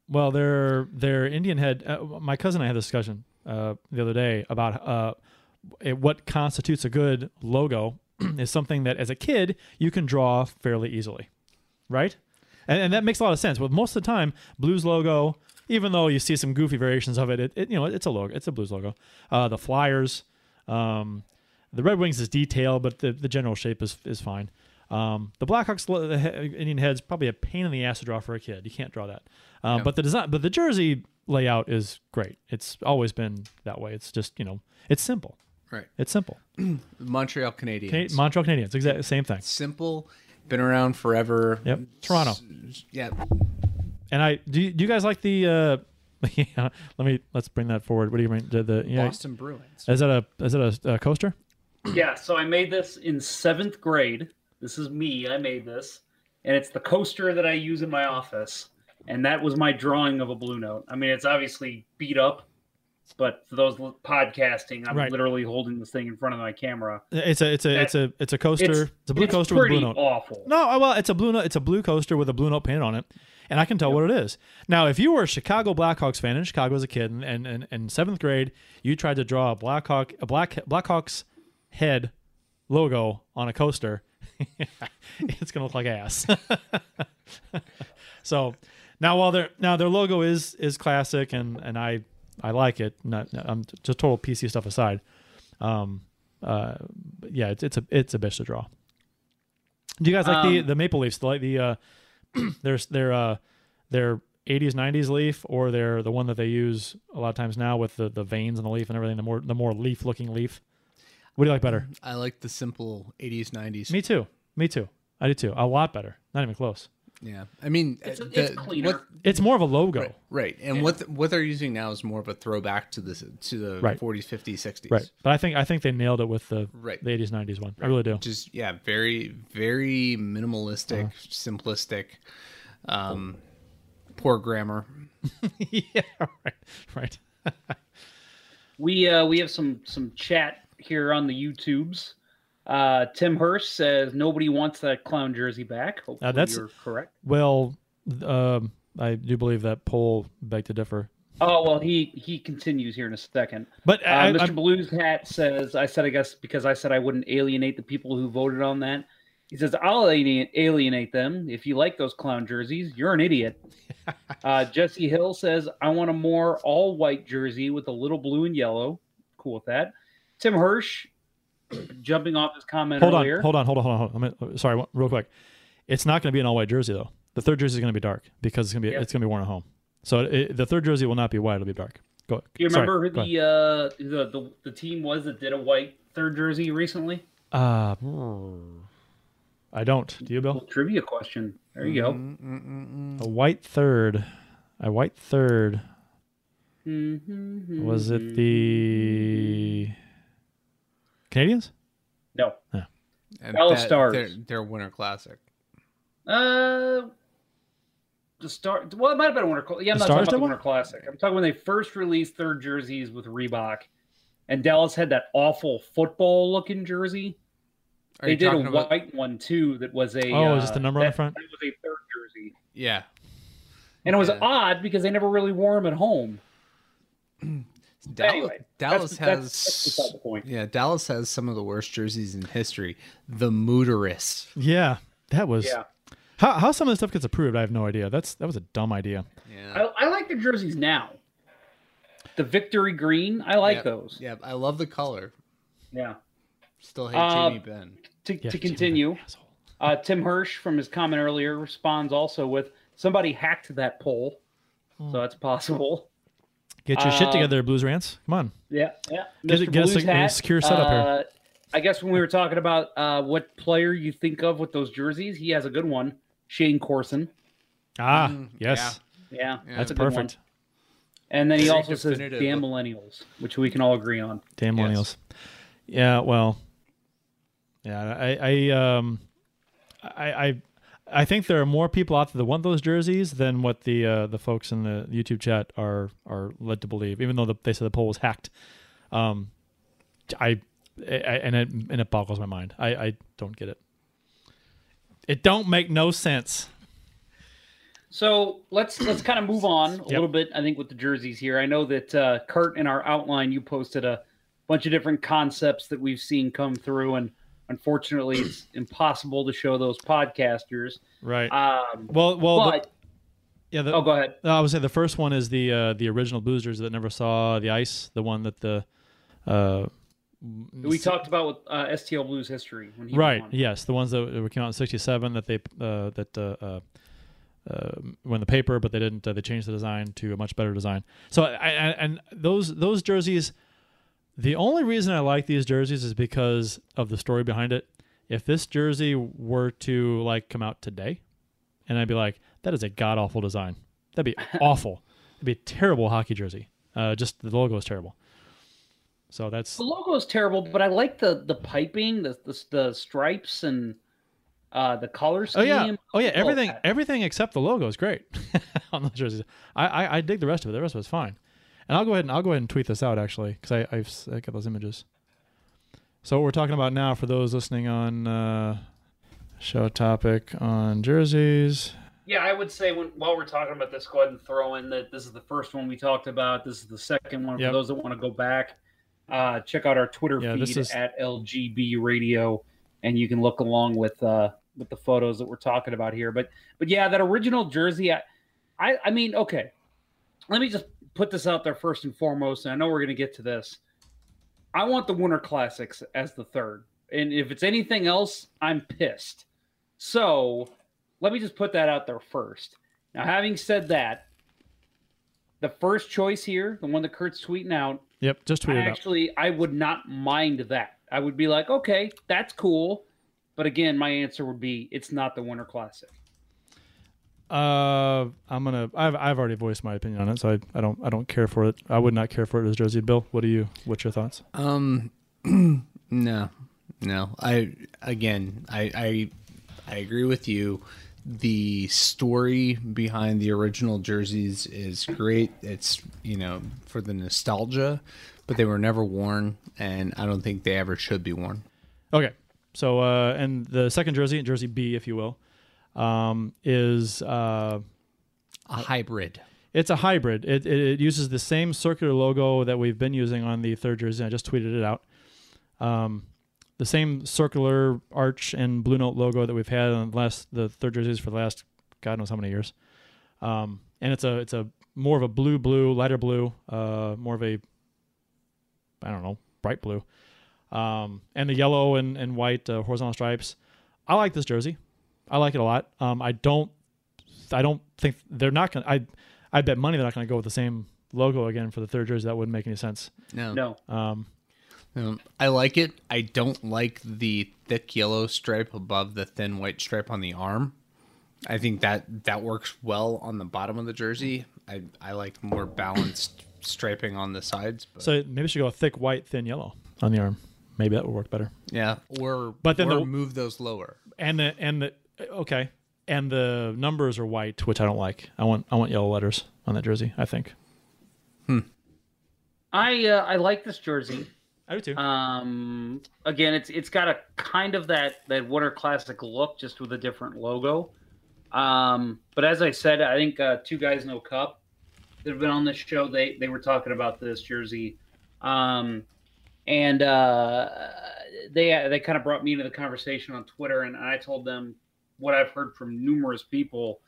Well, their their Indian head. Uh, my cousin and I had a discussion uh, the other day about uh, it- what constitutes a good logo is something that, as a kid, you can draw fairly easily, right? And, and that makes a lot of sense. But most of the time, Blues logo, even though you see some goofy variations of it, it, it you know it's a logo. It's a Blues logo. Uh, the Flyers, um, the Red Wings is detailed, but the, the general shape is is fine. Um, the Blackhawks, the he- Indian head's probably a pain in the ass to draw for a kid. You can't draw that. Um, But the design, but the jersey layout is great. It's always been that way. It's just you know, it's simple. Right. It's simple. Montreal Canadiens. Can- Montreal Canadiens, exactly same thing. Simple, been around forever. Yep. Toronto. S- Yeah. And I do. You, do you guys like the? Uh, yeah, let me let's bring that forward. What do you mean? The, the yeah, Boston Bruins. is that a is that a, a coaster? Yeah, so I made this in seventh grade. This is me. I made this, and it's the coaster that I use in my office. And that was my drawing of a blue note. I mean, it's obviously beat up, but for those podcasting, I'm Right. literally holding this thing in front of my camera. It's a it's a it's a it's a coaster. It's, It's, a blue it's coaster with a blue note. awful. No, well, it's a blue note. It's a blue coaster with a blue note painted on it, and I can tell what it is. Now, if you were a Chicago Blackhawks fan in Chicago as a kid, and and, and, and seventh grade, you tried to draw a Blackhawk a black Blackhawks head logo on a coaster, it's gonna look like ass. so now, while their now their logo is is classic, and and I I like it. Not I'm just total PC stuff aside. Um, uh, yeah, it's it's a it's a bitch to draw. Do you guys like the Um, the Maple Leafs? Like the uh, their their uh, their 80s 90s leaf, or their the one that they use a lot of times now with the, the veins in the leaf and everything. The more the more leaf looking leaf. What do you like better? I like the simple 80s, 90s. Me too. Me too. I do too. A lot better. Not even close. Yeah. I mean, It's, uh, it's cleaner. What, It's more of a logo. right, right. And what th- what they're using now is more of a throwback to the to the Right. 40s, 50s, 60s. Right. But I think I think they nailed it with the Right. the 80s 90s one. I really do. Just yeah, very very minimalistic, Uh-huh. simplistic. Um, poor grammar. yeah. Right. Right. We uh, we have some some chat here on the YouTubes. Uh, Tim Hurst says nobody wants that clown jersey back. Hopefully that's- you're correct. Well, um, I do believe that poll beg to differ. Oh well, he he continues here in a second. But Uh, I, Mr. I'm- Blues Hat says, I said, I guess because I said I wouldn't alienate the people who voted on that. He says, I'll alienate, alienate them. If you like those clown jerseys, you're an idiot. uh, Jesse Hill says, I want a more all white jersey with a little blue and yellow. Cool with that. Tim Hirsch, jumping off his comment hold on, earlier. hold on, hold on, hold on. hold on. I'm gonna- sorry, real quick. It's not going to be an all white jersey though. The third jersey is going to be dark because it's going to be Yeah. it's going to be worn at home. So it, the third jersey will not be white; it'll be dark. Go. Do you remember go who the, uh, the, the the team was that did a white third jersey recently? Uh, I don't. Do you, Bill? Trivia question. There you go. A white third. A white third. Mm-hmm. Was it the Canadiens? No. And Dallas that- Stars. Their, their Winter Classic. Uh, the star. Well, it might have been a winter. Cl- yeah, I'm The not talking about the winter classic. I'm talking when they first released third jerseys with Reebok, and Dallas had that awful football-looking jersey. Are they did a about- white one too. That was a. Oh, uh, is this the number on the front? That was a third jersey, Yeah. and it was Yeah. odd because they never really wore them at home. Dallas, Anyway, Dallas that's- has that's- that's the point. yeah Dallas has some of the worst jerseys in history. The Mooterus. Yeah, that was. Yeah, How how some of this stuff gets approved, I have no idea. That's that was a dumb idea. Yeah, I, I like the jerseys now. The victory green, I like Yep. those. Yeah, I love the color. Yeah. Still hate Uh, Jamie Benn. To, Yeah, to continue, asshole. Uh, Tim Hirsch, from his comment earlier, responds also with somebody hacked that poll, Hmm. so that's possible. Get your shit Uh, together, Blues Rants. Come on. Yeah, yeah. Get it- get us Blues a- a secure setup here. uh, I guess when we were talking about uh, what player you think of with those jerseys, he has a good one. Shayne Corson. Ah, Mm, yes, Yeah, Yeah, that's a good one. perfect. And then he Very also says damn millennials, which we can all agree on. Damn Yes. millennials. Yeah, well, yeah, I, I, um, I, I, I think there are more people out there that want those jerseys than what the uh, the folks in the YouTube chat are are led to believe. Even though the, they said the poll was hacked, um, I, I and it and it boggles my mind. I, I don't get it. It don't make no sense. So let's let's kind of move on a little bit. I think with the jerseys here, I know that uh, Kurt in our outline you posted a bunch of different concepts that we've seen come through, and unfortunately, it's impossible to show those podcasters. Right. Um, well, well, the- yeah. The, oh, go ahead. I would say the first one is the uh, the original boosters that never saw the ice. The one that the uh, We talked about with uh, STL Blues history when he right. Yes, the ones that came out in '67 that they uh, that uh, uh, uh, the paper, but they didn't. Uh, they changed the design to a much better design. So I, I and those those jerseys. The only reason I like these jerseys is because of the story behind it. If this jersey were to like come out today, and I'd be like, that is a god awful design. That'd be awful. It'd be a terrible hockey jersey. Uh, just the logo is terrible. So that's The logo is terrible, but I like the the piping, the the, the stripes, and uh, the color oh yeah, oh yeah. Everything everything except the logo is great on those jerseys. I, I I dig the rest of it. The rest of it's fine. And I'll go ahead and I'll go ahead and tweet this out actually because I I've I got those images. So what we're talking about now for those listening on uh, show topic on jerseys. Yeah, I would say when while we're talking about this, go ahead and throw in that this is the first one we talked about. This is the second one Yep. for those that want to go back. Uh, check out our Twitter Yeah, feed is- at LGB Radio, and you can look along with uh, with the photos that we're talking about here. But but yeah, that original jersey, I I, I mean, okay, let me just put this out there first and foremost. And I know we're going to get to this. I want the Winter Classics as the third, and if it's anything else, I'm pissed. So let me just put that out there first. Now, having said that, the first choice here, the one that Kurt's tweeting out, Yep, just tweet I it out. actually I would not mind that. I would be like, okay, that's cool. But again, my answer would be it's not the Winter Classic. Uh, I'm gonna. I've I've already voiced my opinion on it, so I, I don't I don't care for it. I would not care for it as jersey. Bill, what do you? What's your thoughts? Um, no, no. I again, I, I, I agree with you. The story behind the original jerseys is great. It's you know for the nostalgia, but they were never worn, and I don't think they ever should be worn. Okay, So uh, and the second jersey, jersey B, if you will, um, is uh, A hybrid. it's a hybrid. It, it it uses the same circular logo that we've been using on the third jersey. I just tweeted it out. Um, the same circular arch and blue note logo that we've had on the last the third jerseys for the last God knows how many years. Um, and it's a it's a more of a blue blue lighter blue, uh, more of a I don't know bright blue, um, and the yellow and and white uh, horizontal stripes. I like this jersey. I like it a lot. Um, I don't I don't think they're not gonna. I I bet money they're not gonna go with the same logo again for the third jersey. That wouldn't make any sense. No. No. Um, Um, I like it. I don't like the thick yellow stripe above the thin white stripe on the arm. I think that that works well on the bottom of the jersey. I I like more balanced striping on the sides. But, so maybe we should go a thick white, thin yellow on the arm. Maybe that would work better. yeah, or But then or the- move those lower. And the and the okay, and the numbers are white, which I don't like. I want I want yellow letters on that jersey. I think Hmm. I uh, I like this jersey. I do too. Um, again, it's it's got a kind of that that Winter Classic look, just with a different logo. Um, but as I said, I think uh, two guys no cup that have been on this show. They they were talking about this jersey, um, and uh, they they kind of brought me into the conversation on Twitter, and I told them what I've heard from numerous people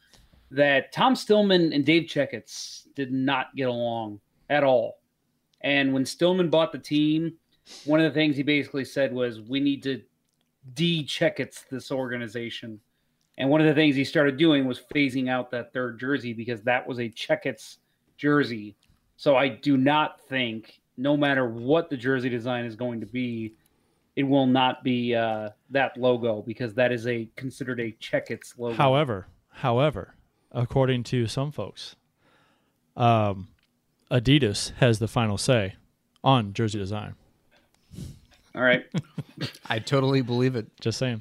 that Tom Stillman and Dave Checketts did not get along at all. And when Stillman bought the team, one of the things he basically said was, "We need to de-Checketts this organization." And one of the things he started doing was phasing out that third jersey because that was a Checketts jersey. So I do not think, no matter what the jersey design is going to be, it will not be uh, that logo because that is a considered a Checketts logo. However, however, according to some folks, um, Adidas has the final say on jersey design. All right. I totally believe it. Just saying.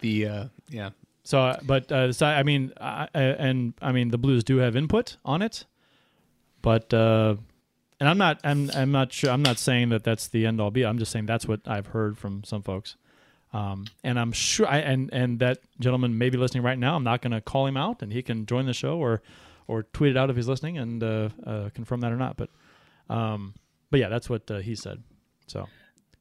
The uh, yeah, So, uh, but uh, so, I mean, I, I- and I mean, the Blues do have input on it, but uh, and I'm not, I'm, I'm not sure. I'm not saying that that's the end all be. I'm just saying that's what I've heard from some folks, um, and I'm sure. I and and that gentleman may be listening right now. I'm not going to call him out, and he can join the show or or tweet it out if he's listening and uh, uh, confirm that or not. But um, but yeah, that's what uh, he said. So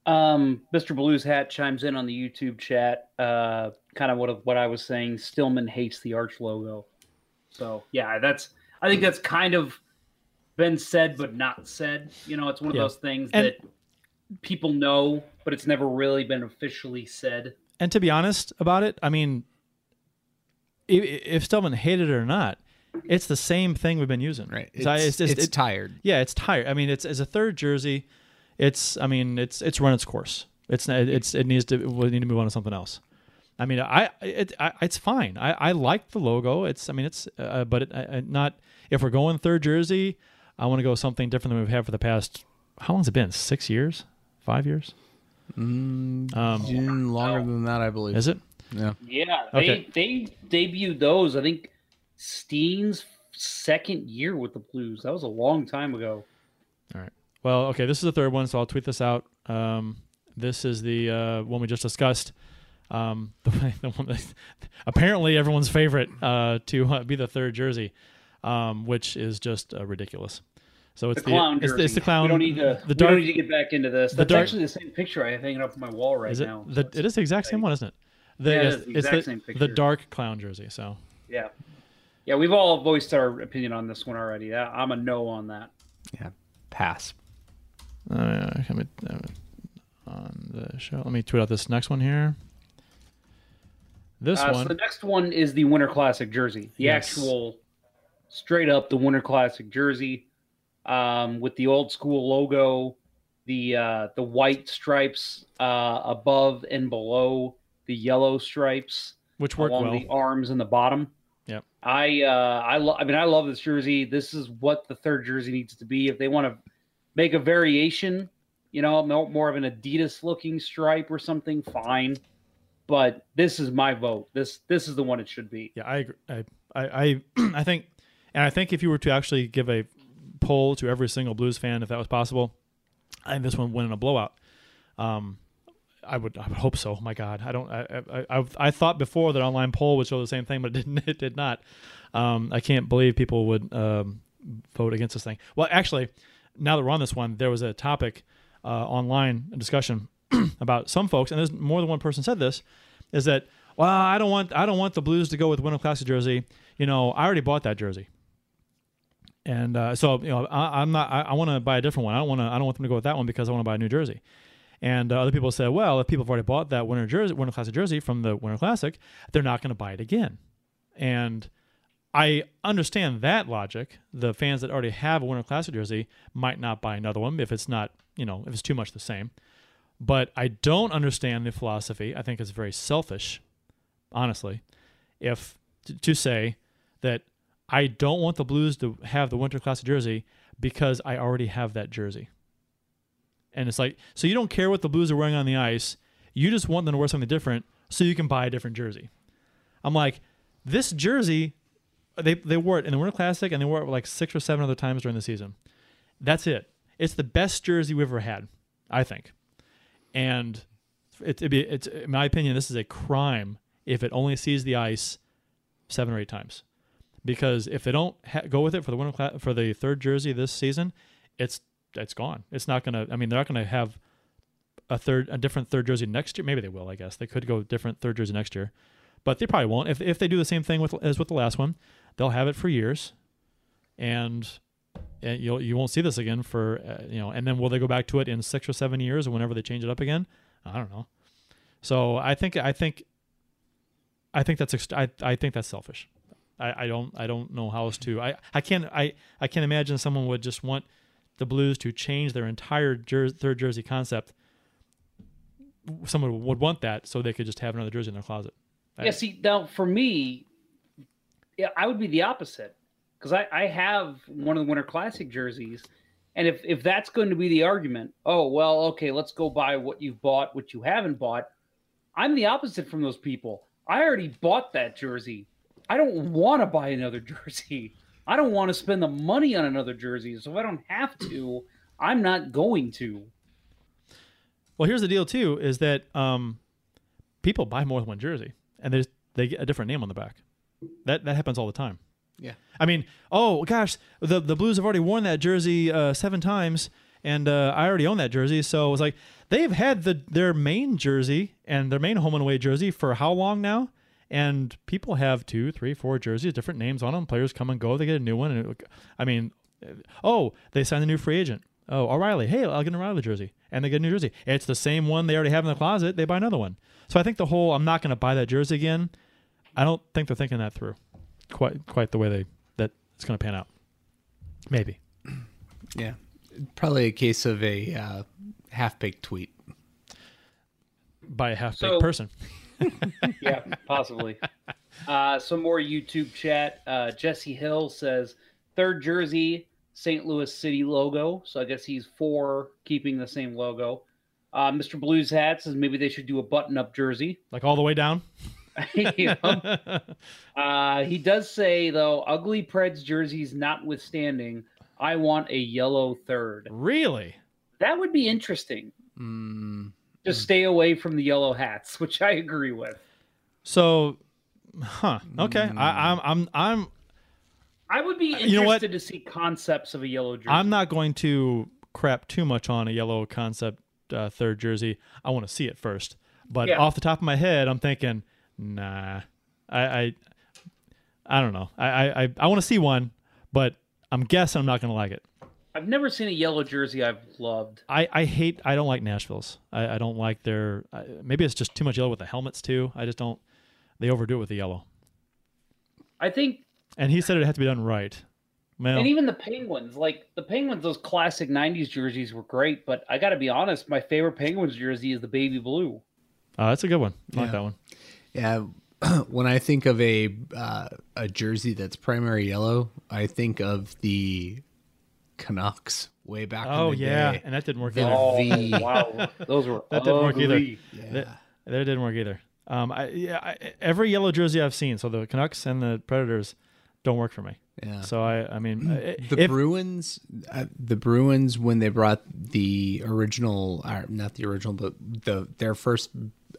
Um, Mr. Blues Hat chimes in on the YouTube chat. Uh, kind of what what I was saying. Stillman hates the arch logo. So yeah, that's I think that's kind of been said but not said. You know, it's one of Yeah. those things And- that people know, but it's never really been officially said. And to be honest about it, I mean, if, if Stillman hated it or not, it's the same thing we've been using. right. It's, So I- it's, just- it- tired. Yeah, it's tired. I mean, it's as a third jersey, it's. I mean, it's it's run its course. It's it's it needs to we need to move on to something else. I mean, I it I, it's fine. I I like the logo. It's I mean it's uh, but it, uh, not if we're going third jersey, I want to go something different than we've had for the past. How long's it been? Six years? Five years? Um, Mm, longer than that, I believe. is it? Yeah. Yeah, they Okay. they debuted those. I think Steen's second year with the Blues. That was a long time ago. All right. Well, okay, this is the third one, so I'll tweet this out. Um, this is the uh, one we just discussed. Um, the, the one that, apparently everyone's favorite uh, to uh, be the third jersey, um, which is just uh, ridiculous. So The it's clown it's, the, it's the clown. We don't need to. the we don't need to get back into this. the That's dark- actually the same picture I have hanging up on my wall right is it? now. The, so it is the exact same one, isn't it? The, Yeah, it it's, the it's exact the, same the dark clown jersey. So Yeah. Yeah, we've all voiced our opinion on this one already. I'm a no on that. Yeah. Pass. uh, can we, uh, on the show, let me tweet out this next one here. This Uh, one. so the next one is the Winter Classic jersey. The Yes. actual straight up the Winter Classic jersey um, with the old school logo, the uh, the white stripes uh, above and below the yellow stripes which worked along well. the arms and the bottom. Yep. I uh, I lo- I mean I love this jersey. This is what the third jersey needs to be. If they want to make a variation, you know, more, more of an Adidas looking stripe or something, fine. But this is my vote. This this is the one it should be. Yeah, I agree. I, I, I, I think, and I think if you were to actually give a poll to every single Blues fan, if that was possible, I think this one went in a blowout. Um, I would I would hope so. My God, I don't. I I, I, I thought before that online poll would show the same thing, but it didn't. It did not. Um, I can't believe people would um, vote against this thing. Well, actually, now that we're on this one, there was a topic uh, online a discussion about some folks, and there's more than one person said this, is that well, I don't want I don't want the Blues to go with Winter Classic jersey. You know, I already bought that jersey. And uh, so you know, I, I'm not. I, I want to buy a different one. I don't want to. I don't want them to go with that one because I want to buy a new jersey. And uh, other people said, well, if people have already bought that Winter jersey, Winter Classic jersey from the Winter Classic, they're not going to buy it again. And I understand that logic. The fans that already have a Winter Classic jersey might not buy another one if it's not, you know, if it's too much the same. But I don't understand the philosophy. I think it's very selfish, honestly, if t- to say that I don't want the Blues to have the Winter Classic jersey because I already have that jersey. And it's like, so you don't care what the Blues are wearing on the ice. You just want them to wear something different so you can buy a different jersey. I'm like, this jersey, they, they wore it in the Winter Classic and they wore it like six or seven other times during the season. That's it. It's the best jersey we've ever had, I think. And it, it'd be, it's, in my opinion, this is a crime if it only sees the ice seven or eight times. Because if they don't ha- go with it for the winter cla- for the third jersey this season, it's it's gone. It's not gonna. I mean, they're not gonna have a third, a different third jersey next year. Maybe they will. I guess they could go different third jersey next year, but they probably won't. If if they do the same thing with as with the last one, they'll have it for years, and and you'll you won't see this again for uh, you know. And then will they go back to it in six or seven years or whenever they change it up again? I don't know. So I think I think I think that's I I think that's selfish. I, I don't I don't know how else to I I can't I I can't imagine someone would just want the Blues to change their entire jer- third jersey concept. Someone would want that so they could just have another jersey in their closet. I- Yeah, see, now for me, yeah, I would be the opposite because I, I have one of the Winter Classic jerseys, and if if that's going to be the argument, oh well, okay, let's go buy what you've bought, what you haven't bought. I'm the opposite from those people. I already bought that jersey. I don't want to buy another jersey. I don't want to spend the money on another jersey. So if I don't have to, I'm not going to. Well, here's the deal too: is that um, people buy more than one jersey, and there's they get a different name on the back. That that happens all the time. Yeah. I mean, oh gosh, the the Blues have already worn that jersey uh, seven times, and uh, I already own that jersey. So it was like they've had the their main jersey and their main home and away jersey for how long now? And people have two, three, four jerseys, different names on them. Players come and go; they get a new one. And it, I mean, oh, they signed a new free agent. Oh, O'Reilly. Hey, I'll get an O'Reilly jersey, and they get a new jersey. It's the same one they already have in the closet. They buy another one. So I think the whole I'm not going to buy that jersey again. I don't think they're thinking that through quite quite the way they that it's going to pan out. Maybe. Yeah. Probably a case of a uh, half baked tweet. by a half baked So- person. yeah, possibly. Uh, some more YouTube chat. Uh, Jesse Hill says third jersey, St. Louis City logo. So I guess he's for keeping the same logo. Uh, Mr. Blues Hat says maybe they should do a button-up jersey. Like all the way down. You know? uh, he does say though, ugly Preds jerseys notwithstanding, I want a yellow third. really? That would be interesting. Mm, Just hmm. stay away from the yellow hats, which I agree with. So, huh? Okay. I, hmm. I'm I'm I'm I would be interested You know what? to see concepts of a yellow jersey. I'm not going to crap too much on a yellow concept uh, third jersey. I want to see it first. But Yeah. off the top of my head, I'm thinking, nah. I I, I don't know. I I I, I want to see one, but I'm guessing I'm not going to like it. I've never seen a yellow jersey I've loved. I, I hate I don't like Nashville's. I, I don't like their I, maybe it's just too much yellow with the helmets too. I just don't they overdo it with the yellow. I think, And he said it had to be done right. Well, and even the Penguins, like the Penguins, those classic '90s jerseys were great. But I got to be honest, my favorite Penguins jersey is the baby blue. oh, that's a good one. I like that one. yeah. when I think of a uh, a jersey that's primary yellow, I think of the Canucks way back. Oh in the yeah, day. and that didn't work The either. Oh V. wow, those were That didn't work either. ugly. That, that didn't work either. Um, I, yeah, I, every yellow jersey I've seen, so the Canucks and the Predators, don't work for me. Yeah. So I, I mean, uh, The if- Bruins, uh, the Bruins, when they brought the original, uh, not the original, but the their first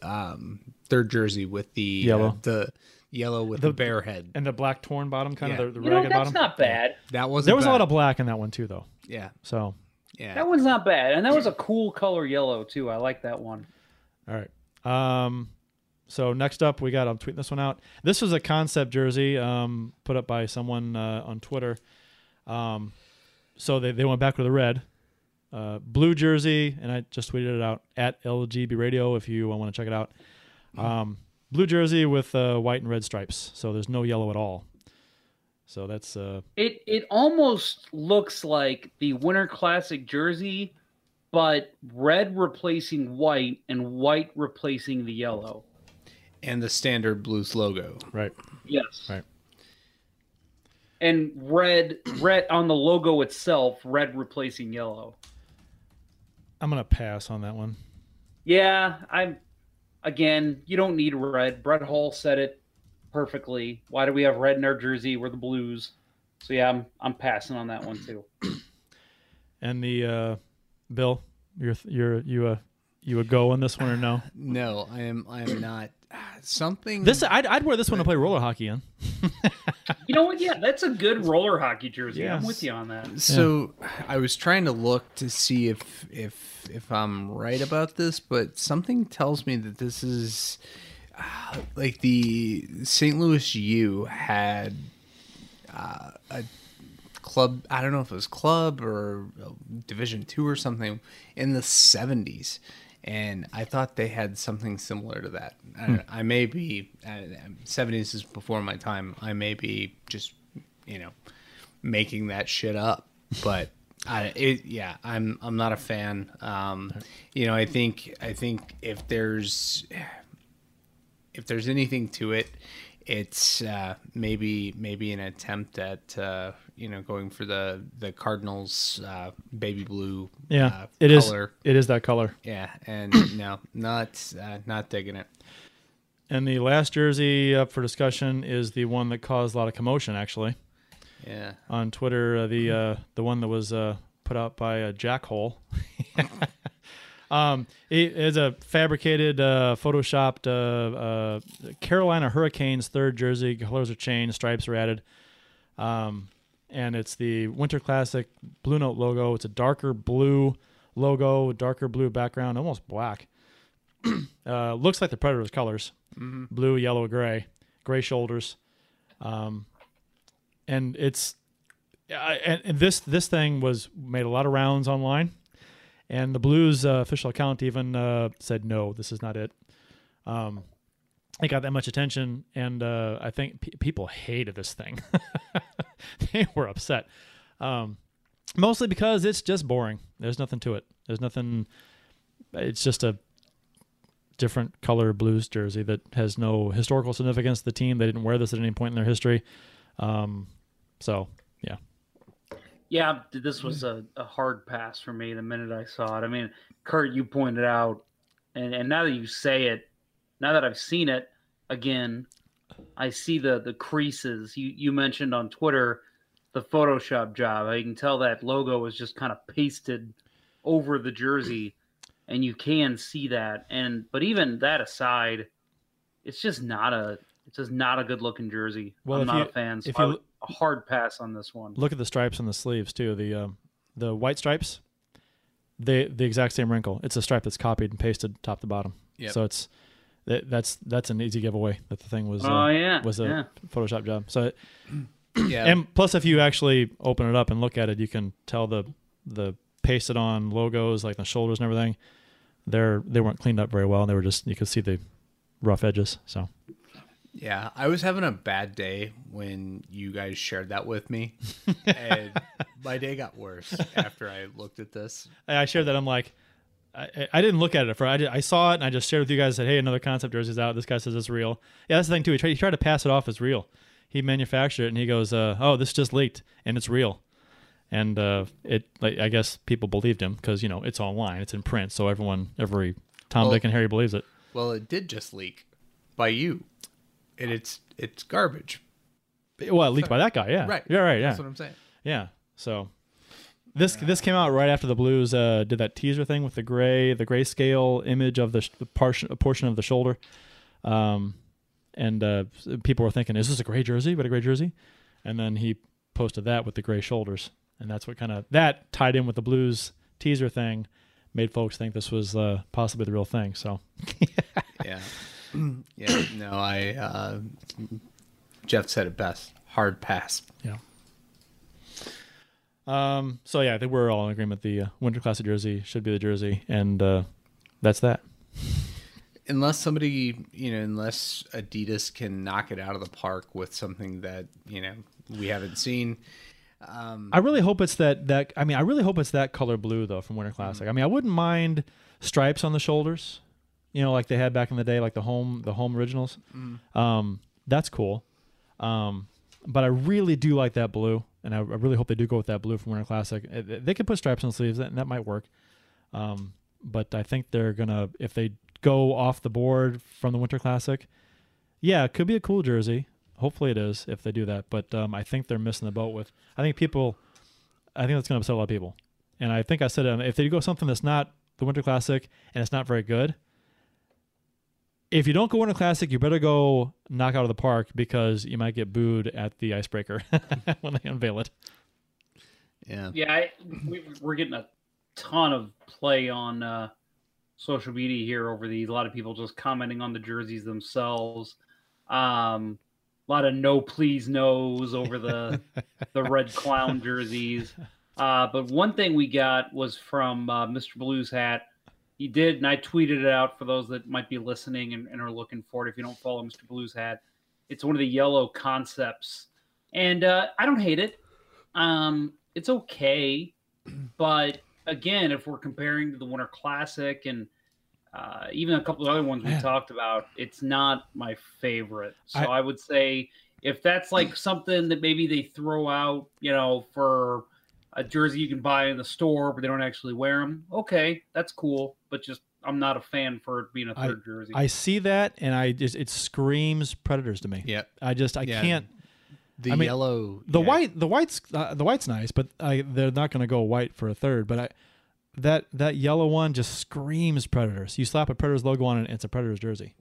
um, third jersey with the Yellow. uh, the yellow with the, bear head. and the black torn bottom, kind Yeah. of the, the You know, ragged that's bottom. not bad. That was there was a lot of black in that one too, though. yeah So yeah. That one's not bad, and that was a cool color yellow too. I like that one. All right. Um, so next up, we got. I'm tweeting this one out. This was a concept jersey um, put up by someone uh, on Twitter. Um, so they, they went back with a red, uh, blue jersey, and I just tweeted it out at LGB Radio if you want to check it out. Um, blue jersey with uh, white and red stripes. So there's no yellow at all. So that's uh, It it almost looks like the Winter Classic jersey, but red replacing white and white replacing the yellow. and the standard Blues logo. right. Yes. Right. And red red on the logo itself, red replacing yellow. I'm gonna pass on that one. Yeah, I'm again, you don't need red. Brett Hull said it perfectly. Why do we have red in our jersey? We're the blues. So yeah, I'm I'm passing on that one too. And the uh, Bill, you're you're you uh you would go on this one or no? No, I am. I am not. Something. This I'd, I'd wear this one to play roller hockey in. You know what? Yeah, that's a good roller hockey jersey. I'm with you on that. So I was trying to look to see if if if I'm right about this, but something tells me that this is uh, like the St. Louis U had uh, a club. I don't know if it was club or uh, Division Two or something in the '70s. And I thought they had something similar to that. I, I may be '70s is before my time. I may be just, you know, making that shit up. But I, it, yeah, I'm I'm not a fan. Um, you know, I think I think if there's if there's anything to it, it's uh, maybe maybe an attempt at uh, you know going for the the Cardinals uh, baby blue. Yeah, uh, it is. color. It is that color. Yeah, and no, not uh, not digging it. And the last jersey up for discussion is the one that caused a lot of commotion, actually, Yeah, on Twitter. Uh, the uh, the one that was uh, put out by uh, Jack Hole. um, it is a fabricated, uh, photoshopped uh, uh, Carolina Hurricanes third jersey. Colors are changed, stripes are added. Um, and it's the Winter Classic Blue Note logo. It's a darker blue logo, darker blue background, almost black. uh, looks like the Predators colors blue, yellow, gray, gray shoulders. Um, and it's uh, and, and this this thing was made a lot of rounds online, and the Blues uh, official account even uh, said no, this is not it. Um, it got that much attention, and uh, I think pe- people hated this thing. they were upset, um, mostly because it's just boring. There's nothing to it. There's nothing. It's just a different color blues jersey that has no historical significance to the team. They didn't wear this at any point in their history. Um, so yeah, Yeah, this was a, a hard pass for me the minute I saw it. I mean, Kurt, you pointed out, and, and now that you say it, now that I've seen it again, I see the the creases. You you mentioned on Twitter the Photoshop job. I can tell that logo was just kind of pasted over the jersey, and you can see that. And but even that aside, it's just not a it's just not a good looking jersey. Well, I'm not you- a fan. So if you would- a hard pass on this one. look at the stripes on the sleeves too. The um, the white stripes, they the exact same wrinkle. It's a stripe that's copied and pasted top to bottom. Yep. So it's that, that's that's an easy giveaway that the thing was uh, Oh, yeah, was a yeah. Photoshop job. So it, yeah. and plus if you actually open it up and look at it, you can tell the the pasted on logos like the shoulders and everything. They're they weren't cleaned up very well. And they were just you could see the rough edges. So Yeah, I was having a bad day when you guys shared that with me, and my day got worse after I looked at this. I I shared that. I'm like, I, I didn't look at it for. I, I saw it and I just shared with you guys. Said, hey, another concept jersey's out. This guy says it's real. Yeah, that's the thing too. He tried, he tried to pass it off as real. He manufactured it and he goes, uh, oh, this just leaked and it's real. And uh, it, like, I guess people believed him because you know it's online, it's in print, so everyone, every Tom, Well- Dick, and Harry believes it. Well, it did just leak by you, and it's it's garbage. Well, leaked by that guy. Yeah. Right. Yeah. Right. Yeah. That's what I'm saying. Yeah. So this this came out right after the Blues uh, did that teaser thing with the gray the grayscale image of the, sh- the portion portion of the shoulder, um, and uh, people were thinking, is this a gray jersey? But a gray jersey, and then he posted that with the gray shoulders, and that's what kind of that tied in with the Blues teaser thing, made folks think this was uh, possibly the real thing. So Yeah. yeah. No, I. Uh, Jeff said it best. Hard pass. yeah. Um. So yeah, I think we're all in agreement. The uh, Winter Classic jersey should be the jersey, and uh, that's that. unless somebody you know unless adidas can knock it out of the park with something that you know we haven't seen I really hope it's that that I mean I really hope it's that color blue though from Winter Classic. I mean I wouldn't mind stripes on the shoulders, you know, like they had back in the day, like the home the home originals. Um, that's cool. Um, but I really do like that blue, and I, I really hope they do go with that blue from Winter Classic. Uh, They could put stripes on the sleeves, and that might work. Um, but I think they're gonna if they go off the board from the Winter Classic, yeah, it could be a cool jersey. Hopefully it is if they do that. But um, I think they're missing the boat with. I think people. I think that's to upset a lot of people. And I think I said um, if they go something that's not the Winter Classic and it's not very good. If you don't go Winter Classic, you better go knock out of the park because you might get booed at the icebreaker when they unveil it. yeah Yeah, I, we, we're getting a ton of play on uh, social media here over these. A lot of people just commenting on the jerseys themselves. Um, a lot of no please no's over the the red clown jerseys. Uh, but one thing we got was from uh, Mr. Blues Hat. He did, and I tweeted it out for those that might be listening and, and are looking for it. If you don't follow Mr. Blues Hat, it's one of the yellow concepts, and uh, I don't hate it. Um, it's okay, but again, if we're comparing to the Winter Classic and uh, even a couple of other ones we Man. talked about, it's not my favorite. So I- I, would say if that's like something that maybe they throw out, you know, for a jersey you can buy in the store, but they don't actually wear them, okay, that's cool. But just I'm not a fan for it being a third jersey. I see that, and I just it screams predators to me. yeah I just I Yeah. can't. the I mean, yellow The yeah. white, the white's uh, the white's nice, but I, they're not going to go white for a third. But I, that that yellow one just screams Predators. You slap a Predators logo on it, and it's a Predators jersey.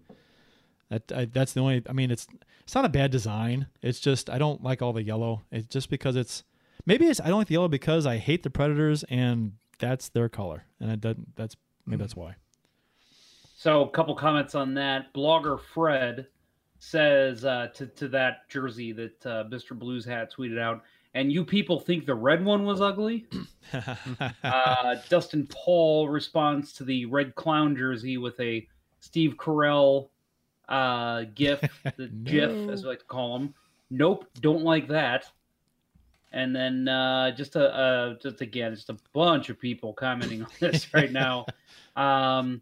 That I, that's the only. I mean, it's it's not a bad design. It's just I don't like all the yellow. It's just because it's maybe it's I don't like the yellow because I hate the Predators and that's their color, and it doesn't. That's maybe that's why. So, a couple comments on that. Blogger Fred says uh, to to that jersey that uh, Mr. Blues hat tweeted out, and you people think the red one was ugly. uh, Dustin Paul responds to the red clown jersey with a Steve Carell uh, gif, the GIF as we like to call him. Nope, don't like that. And then uh, just a uh, just again, just a bunch of people commenting on this right now. Um,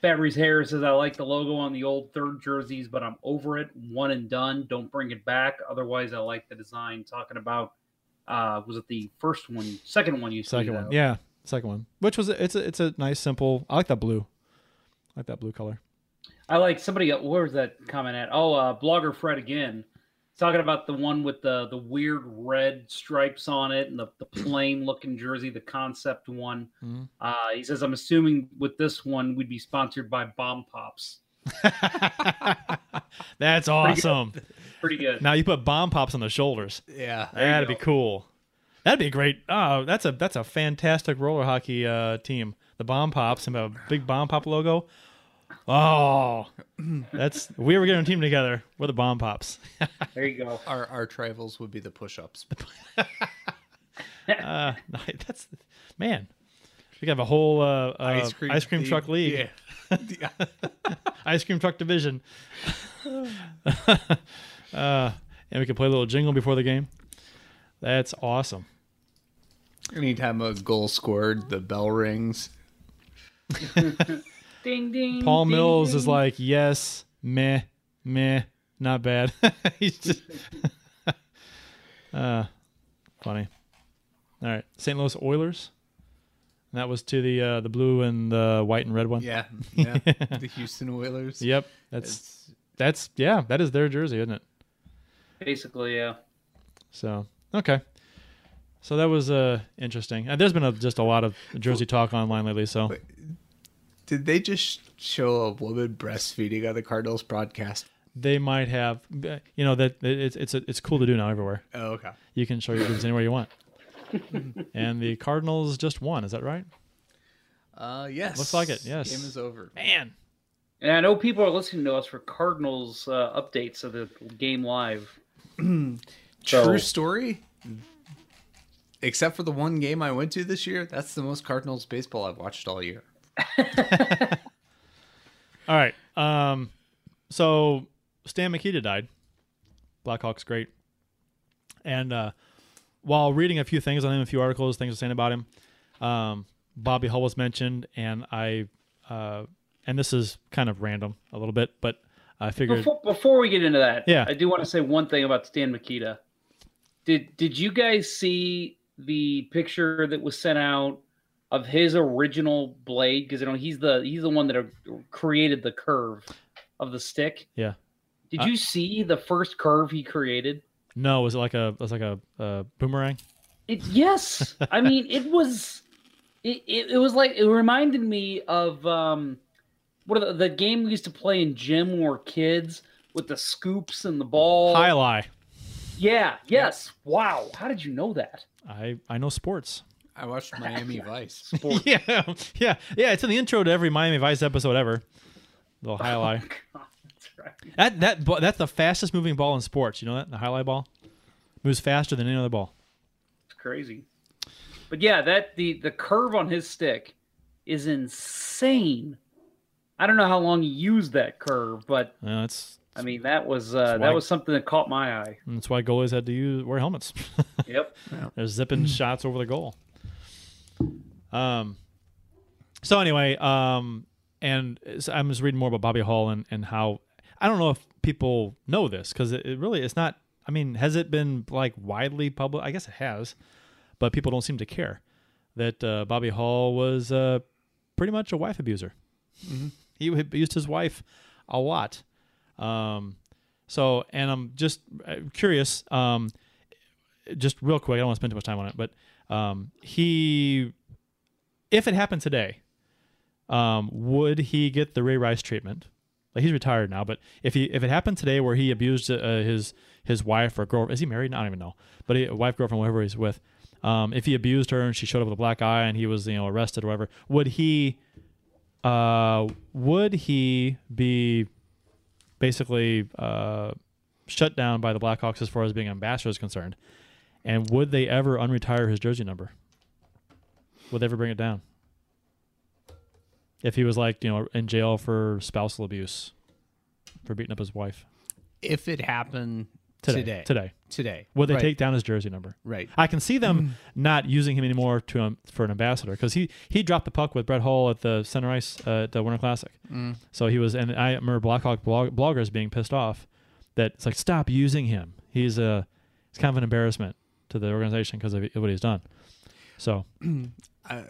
Fabrice Harris says, I like the logo on the old third jerseys, but I'm over it. One and done. Don't bring it back. Otherwise, I like the design. Talking about, uh, was it the first one, second one you Second one, out? yeah, second one. Which was it's a it's a nice simple. I like that blue. I like that blue color. I like somebody, where was that comment at? Oh, uh, Blogger Fred again. Talking about the one with the, the weird red stripes on it and the, the plain looking jersey, the concept one. Mhm. Uh, he says, I'm assuming with this one, we'd be sponsored by Bomb Pops. That's awesome. Pretty good. Now you put bomb pops on the shoulders. yeah That'd be cool. That'd be great. Oh, that's a that's a fantastic roller hockey uh, team. The bomb pops and a big bomb pop logo. Oh, that's we were getting a team together. We're the bomb pops. There you go. our our trifles would be the push-ups Uh, that's man. We could have a whole uh, uh, ice cream, the- truck league, yeah ice cream truck division. uh, and we could play a little jingle before the game. That's awesome. anytime a goal scored the bell rings Ding ding. Paul ding, Mills ding. is like, yes, meh, meh, not bad. He's just uh, funny. All right, St. Louis Oilers. And that was to the uh, the blue and the white and red one. yeah yeah the houston oilers Yep. That's It's- that's yeah. That is their jersey, isn't it? basically, yeah. So okay, so that was uh interesting. And there's been a, just a lot of Jersey talk online lately. So Did they just show a woman breastfeeding on the Cardinals broadcast? they might have, you know, that it's it's it's cool to do now everywhere. Oh, okay. You can show your boobs anywhere you want. and the Cardinals just won. Is that right? Uh, yes. Looks like it, yes. Game is over. Man, And I know people are listening to us for Cardinals uh, updates of the game live. True So- story. Except for the one game I went to this year, that's the most Cardinals baseball I've watched all year. All right. Um, so Stan Mikita died. Blackhawks great. And uh, while reading a few things on him, a few articles, things were saying about him, um, Bobby Hull was mentioned, and I, uh, and this is kind of random a little bit, but I figured Before, before we get into that, Yeah. I do want to say one thing about Stan Mikita. Did did you guys see the picture that was sent out of his original blade? Because you know he's the he's the one that created the curve of the stick. yeah. Did Uh, you see the first curve he created? No, was it like a was like a, a boomerang? It yes. I mean, it was. It, it, it was like it reminded me of um, what the, the game we used to play in gym when we were kids with the scoops and the ball. Jai alai. Yeah. Yes. Wow. How did you know that? I I know sports. I watched Miami Vice. Sport. yeah, yeah, yeah. It's in the intro to every Miami Vice episode ever. Little highlight. lie. God, that's right. That that that's the fastest moving ball in sports. You know that the jai alai ball moves faster than any other ball. It's crazy. But yeah, that the the curve on his stick is insane. I don't know how long he used that curve, but Yeah, that's I mean that was uh, why- that was something that caught my eye. that's why goalies had to use wear helmets. Yep. They're zipping shots over the goal. Um. So anyway, um, and I'm just reading more about Bobby Hull and and how I don't know if people know this because it, it really it's not. I mean, has it been like widely public? I guess it has, but people don't seem to care that uh, Bobby Hull was uh, pretty much a wife abuser. He abused his wife a lot. Um, so, and I'm just uh, curious. Um, just real quick, I don't want to spend too much time on it, but um, he, if it happened today, um, would he get the Ray Rice treatment? Like he's retired now, but if he if it happened today where he abused uh, his his wife or girl, is he married? I don't even know, but he, wife, girlfriend, whatever he's with. Um, if he abused her and she showed up with a black eye and he was you know arrested or whatever, would he? Uh, would he be basically uh, shut down by the Blackhawks as far as being ambassador is concerned? And would they ever unretire his jersey number? Would they ever bring it down? If he was like, you know, in jail for spousal abuse, for beating up his wife if it happened today, today, today, today, would they Right, take down his jersey number? Right. I can see them not using him anymore to um, for an ambassador because he he dropped the puck with Brett Hull at the center ice uh, at the Winter Classic. So he was, and I remember Blackhawk blog, bloggers being pissed off that it's like stop using him. He's a he's kind of an embarrassment to the organization because of what he's done. So I,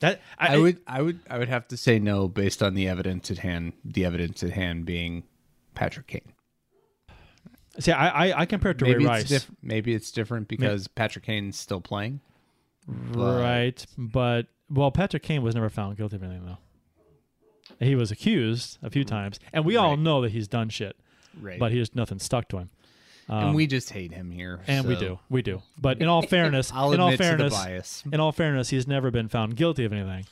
that I, I would, I would, I would have to say no based on the evidence at hand. The evidence at hand being Patrick Kane. see. I I, I compare it to Maybe Ray it's Rice, diff- maybe it's different because Patrick Kane's still playing. but- right? But well, Patrick Kane was never found guilty of anything though. He was accused a few mm. times, and we all know that he's done shit, Right. but he just nothing stuck to him. Um, and we just hate him here. And we do, we do. But in all fairness, I'll in all admit to the fairness, bias. in all fairness, he's never been found guilty of anything.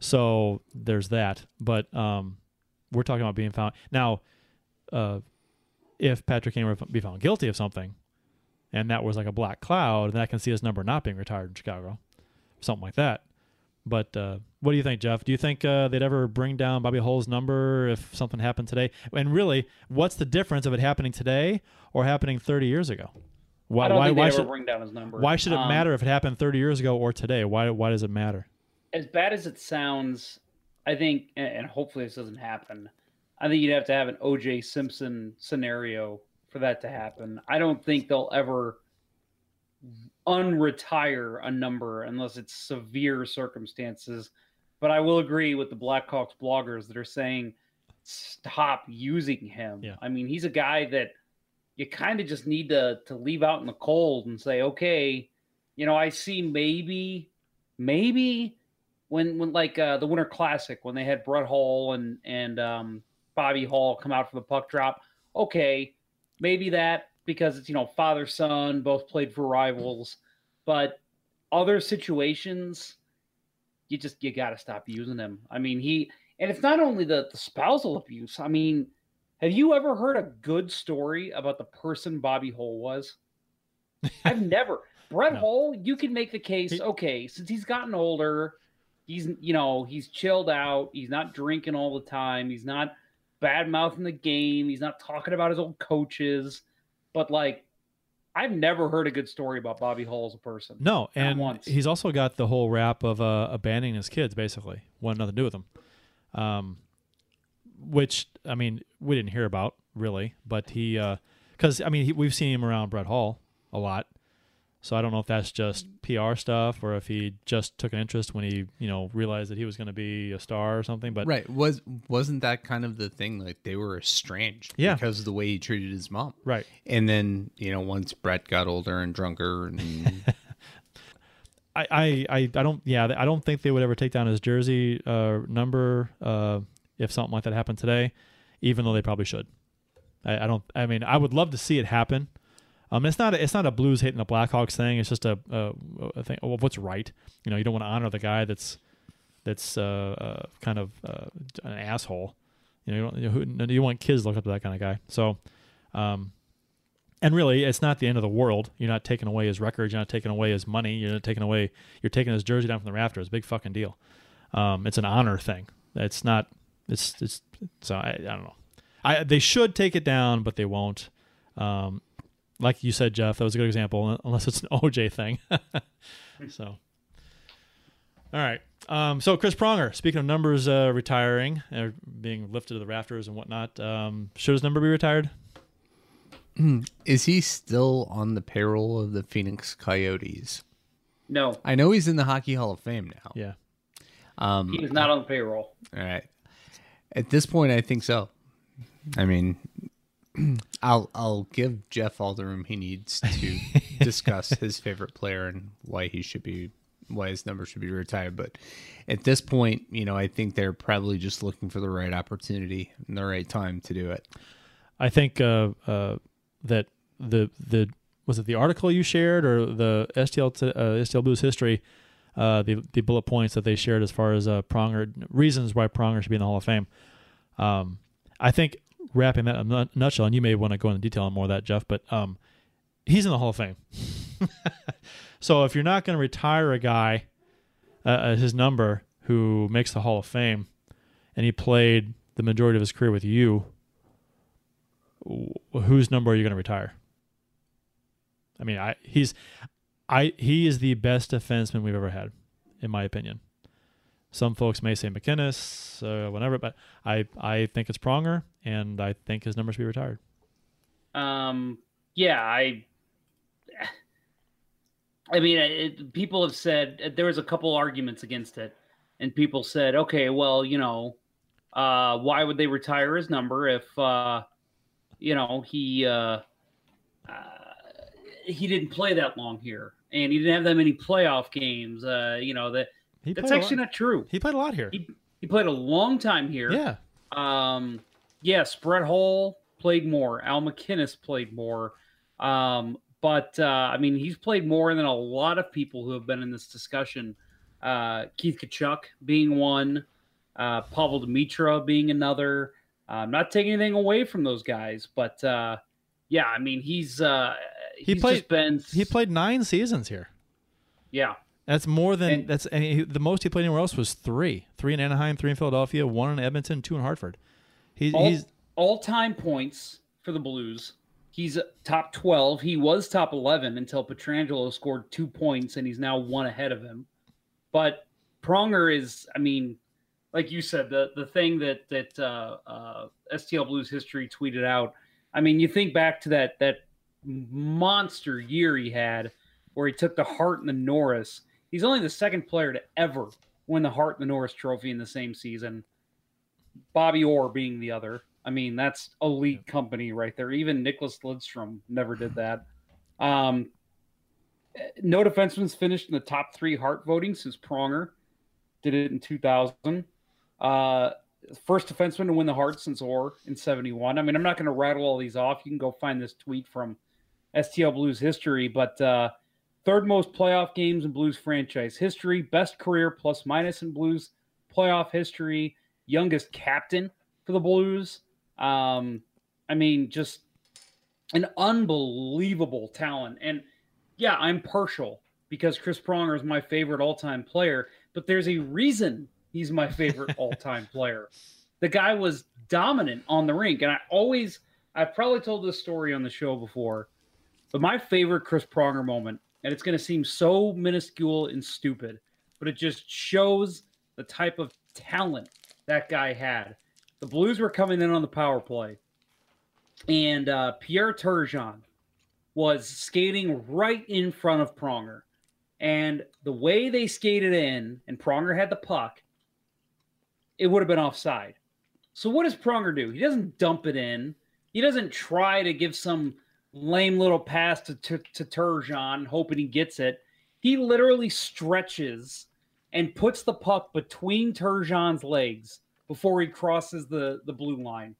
So there's that. But um, we're talking about being found now. Uh, if Patrick Kane were to be found guilty of something, and that was like a black cloud, then I can see his number not being retired in Chicago, something like that. But uh, what do you think, Jeff? Do you think uh, they'd ever bring down Bobby Hull's number if something happened today? And really, what's the difference of it happening today or happening 30 years ago? Why, why, why should bring down his number. why should it Um, matter if it happened 30 years ago or today? Why why does it matter? As bad as it sounds, I think, and hopefully this doesn't happen. I think you'd have to have an O.J. Simpson scenario for that to happen. I don't think they'll ever unretire a number unless it's severe circumstances. But I will agree with the Blackhawks bloggers that are saying stop using him. Yeah. I mean, he's a guy that you kind of just need to to leave out in the cold and say, okay, you know, I see maybe, maybe when when like uh, the Winter Classic when they had Brett Hull and and um, Bobby Hull come out for the puck drop. Okay, maybe that because it's you know father son both played for rivals, but other situations, you just you got to stop using them. I mean he and it's not only the, the spousal abuse. I mean, have you ever heard a good story about the person Bobby Hull was? I've never. Brett No. Hull, you can make the case. Okay, since he's gotten older, he's you know he's chilled out. He's not drinking all the time. He's not bad mouthing the game. He's not talking about his old coaches. But like, I've never heard a good story about Bobby Hull as a person. No, and he's also got the whole rap of uh, abandoning his kids, basically. Want nothing to do with them. Um, which, I mean, we didn't hear about, really. But he, because, I mean, he, we've seen him around Brett Hull a lot. So I don't know if that's just PR stuff or if he just took an interest when he, you know, realized that he was going to be a star or something. But Right. Was wasn't that kind of the thing? Like they were estranged Yeah. because of the way he treated his mom. right. And then, you know, once Brett got older and drunker and I, I, I, I don't yeah I don't think they would ever take down his jersey uh, number uh, if something like that happened today, even though they probably should. I, I don't. I mean, I would love to see it happen. Um, it's not a, it's not a Blues hating the Blackhawks thing. It's just a, a, a thing of what's right. You know, you don't want to honor the guy that's that's uh, uh, kind of uh, an asshole. You know, you, don't, you, you want kids to look up to that kind of guy. So, um, and really, it's not the end of the world. You're not taking away his records. You're not taking away his money. You're not taking away. You're taking his jersey down from the rafters. Big fucking deal. Um, it's an honor thing. It's not. It's it's. So I, I don't know. I they should take it down, but they won't. Um, like you said, Jeff, that was a good example. Unless it's an OJ thing. so, all right. Um, so Chris Pronger, speaking of numbers uh, retiring or being lifted to the rafters and whatnot, um, should his number be retired? is he still on the payroll of the Phoenix Coyotes? No, I know he's in the Hockey Hall of Fame now. Yeah. Um, he is not on the payroll. All right. At this point, I think so. I mean, I'll I'll give Jeff all the room he needs to discuss his favorite player and why he should be why his number should be retired. But at this point, you know, I think they're probably just looking for the right opportunity and the right time to do it. I think uh, uh, that the the was it the article you shared or the STL t- uh, STL Blues history, uh, the the bullet points that they shared as far as uh, Pronger reasons why Pronger should be in the Hall of Fame. Um, I think wrapping that in a nutshell, and you may want to go into detail on more of that, Jeff, but um, he's in the Hall of Fame. so if you're not going to retire a guy, uh, uh, his number who makes the Hall of Fame, and he played the majority of his career with you whose number are you going to retire? I mean, I he's I he is the best defenseman we've ever had, in my opinion. Some folks may say MacInnis, uh, whatever, but I I think it's Pronger, and I think his number should be retired. Um, yeah, I. I mean, it, people have said there was a couple arguments against it, and people said, okay, well, you know, uh, why would they retire his number if, uh, you know, he uh, uh, he didn't play that long here, and he didn't have that many playoff games. Uh, you know that He that's actually not true. He played a lot here. He he played a long time here. yeah, Um, yes, Brett Hull played more. Al MacInnis played more. Um, but uh, I mean, he's played more than a lot of people who have been in this discussion. Uh, Keith Tkachuk being one, uh, Pavol Demitra being another. Uh, I'm not taking anything away from those guys, but uh, yeah, I mean, he's uh, He he's played- just been he played nine seasons here. yeah. That's more than And- that's and he, the most he played anywhere else was three, three in Anaheim, three in Philadelphia, one in Edmonton, two in Hartford. He, all, he's all time points for the Blues. He's top 12. He was top 11 until Pietrangelo scored two points, and he's now one ahead of him. But Pronger is, I mean, like you said, the the thing that that uh, uh, STL Blues history tweeted out. I mean, you think back to that that monster year he had, where he took the Hart and the Norris. He's only the second player to ever win the Hart and the Norris Trophy in the same season. Bobby Orr being the other. I mean, that's elite company right there. Even Nicklas Lidstrom never did that. Um, no defenseman's finished in the top three Hart voting since Pronger did it in 2000. Uh, first defenseman to win the Hart since Orr in 71. I mean, I'm not going to rattle all these off. You can go find this tweet from STL Blues history, but uh, third most playoff games in Blues franchise history, best career plus minus in Blues playoff history, youngest captain for the Blues. Um, I mean, just an unbelievable talent. And yeah, I'm partial because Chris Pronger is my favorite all time player, but there's a reason he's my favorite all time player. The guy was dominant on the rink. And I always, I've probably told this story on the show before, but my favorite Chris Pronger moment, and it's going to seem so minuscule and stupid, but it just shows the type of talent that guy had. The Blues were coming in on the power play, and uh, Pierre Turgeon was skating right in front of Pronger. And the way they skated in, and Pronger had the puck, it would have been offside. So what does Pronger do? He doesn't dump it in. He doesn't try to give some lame little pass to, to, to Turgeon, hoping he gets it. He literally stretches and puts the puck between Turgeon's legs before he crosses the, the blue line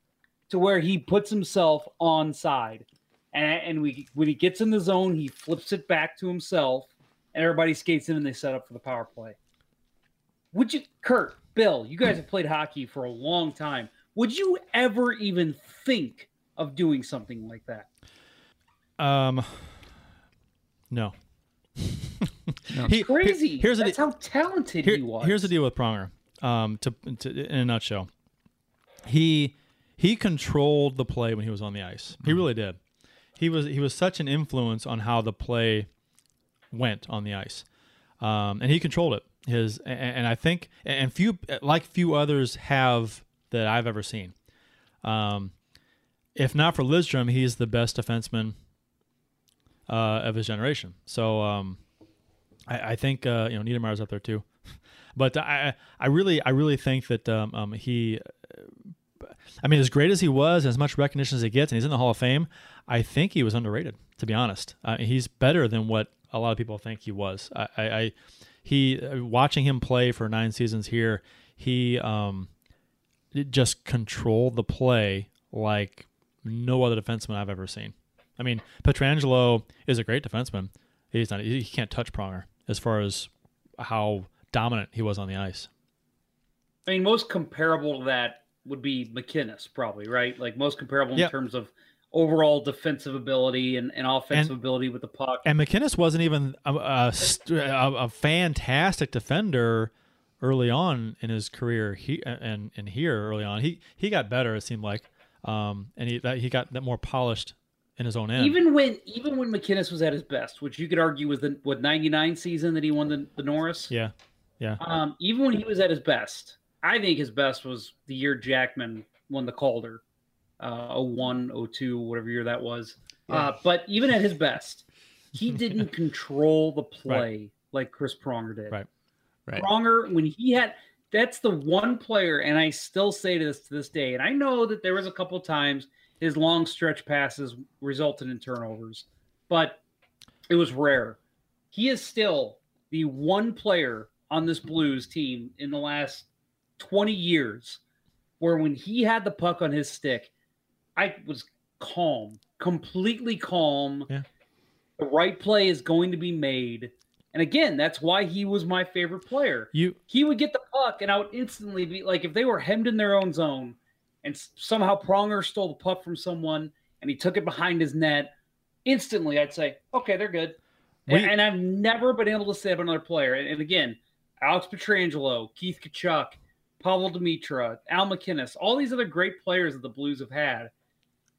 to where he puts himself on side. And, and we when he gets in the zone, he flips it back to himself, and everybody skates in and they set up for the power play. Would you, Kurt, Bill, you guys have played hockey for a long time. Would you ever even think of doing something like that? Um, no. He, Crazy. here's That's de- how talented Here- he was. Here's the deal with Pronger. Um, to, to in a nutshell, he he controlled the play when he was on the ice. He really did. He was he was such an influence on how the play went on the ice, um, and he controlled it. His and, and I think and few like few others have that I've ever seen. Um, if not for Lidstrom, he's the best defenseman uh, of his generation. So um, I, I think uh, you know Niedermayer's up there too, but I I really I really think that um, um, he. I mean, as great as he was, as much recognition as he gets, and he's in the Hall of Fame, I think he was underrated. To be honest, uh, he's better than what a lot of people think he was. I, I, I he watching him play for nine seasons here, he um, just controlled the play like no other defenseman I've ever seen. I mean, Pietrangelo is a great defenseman. He's not. He can't touch Pronger as far as how dominant he was on the ice. I mean, most comparable to that would be MacInnis, probably, right? Like most comparable in terms of overall defensive ability and, and offensive And- ability with the puck. And MacInnis wasn't even a, a, a, a fantastic defender early on in his career. He and and here early on, he he got better. It seemed like, um, and he that, he got that more polished in his own end. even when even when MacInnis was at his best, which you could argue was the what ninety nine season that he won the, the Norris. yeah, yeah, Um, even when he was at his best, I think his best was the year Jackman won the Calder, uh, 01, 02, whatever year that was. Uh, but even at his best, he didn't control the play like Chris Pronger did. Right. Right. Pronger, when he had, that's the one player, and I still say this to this day, and I know that there was a couple times his long stretch passes resulted in turnovers, but it was rare. He is still the one player on this Blues team in the last 20 years where when he had the puck on his stick, I was calm, completely calm. Yeah. The right play is going to be made. And again, that's why he was my favorite player. you He would get the puck and I would instantly be like, if they were hemmed in their own zone and somehow Pronger stole the puck from someone and he took it behind his net, instantly I'd say, okay, they're good. And, I've never been able to say of another player. And, and again, Alex Pietrangelo, Keith Tkachuk, Pavol Demitra, Al MacInnis, all these other great players that the Blues have had.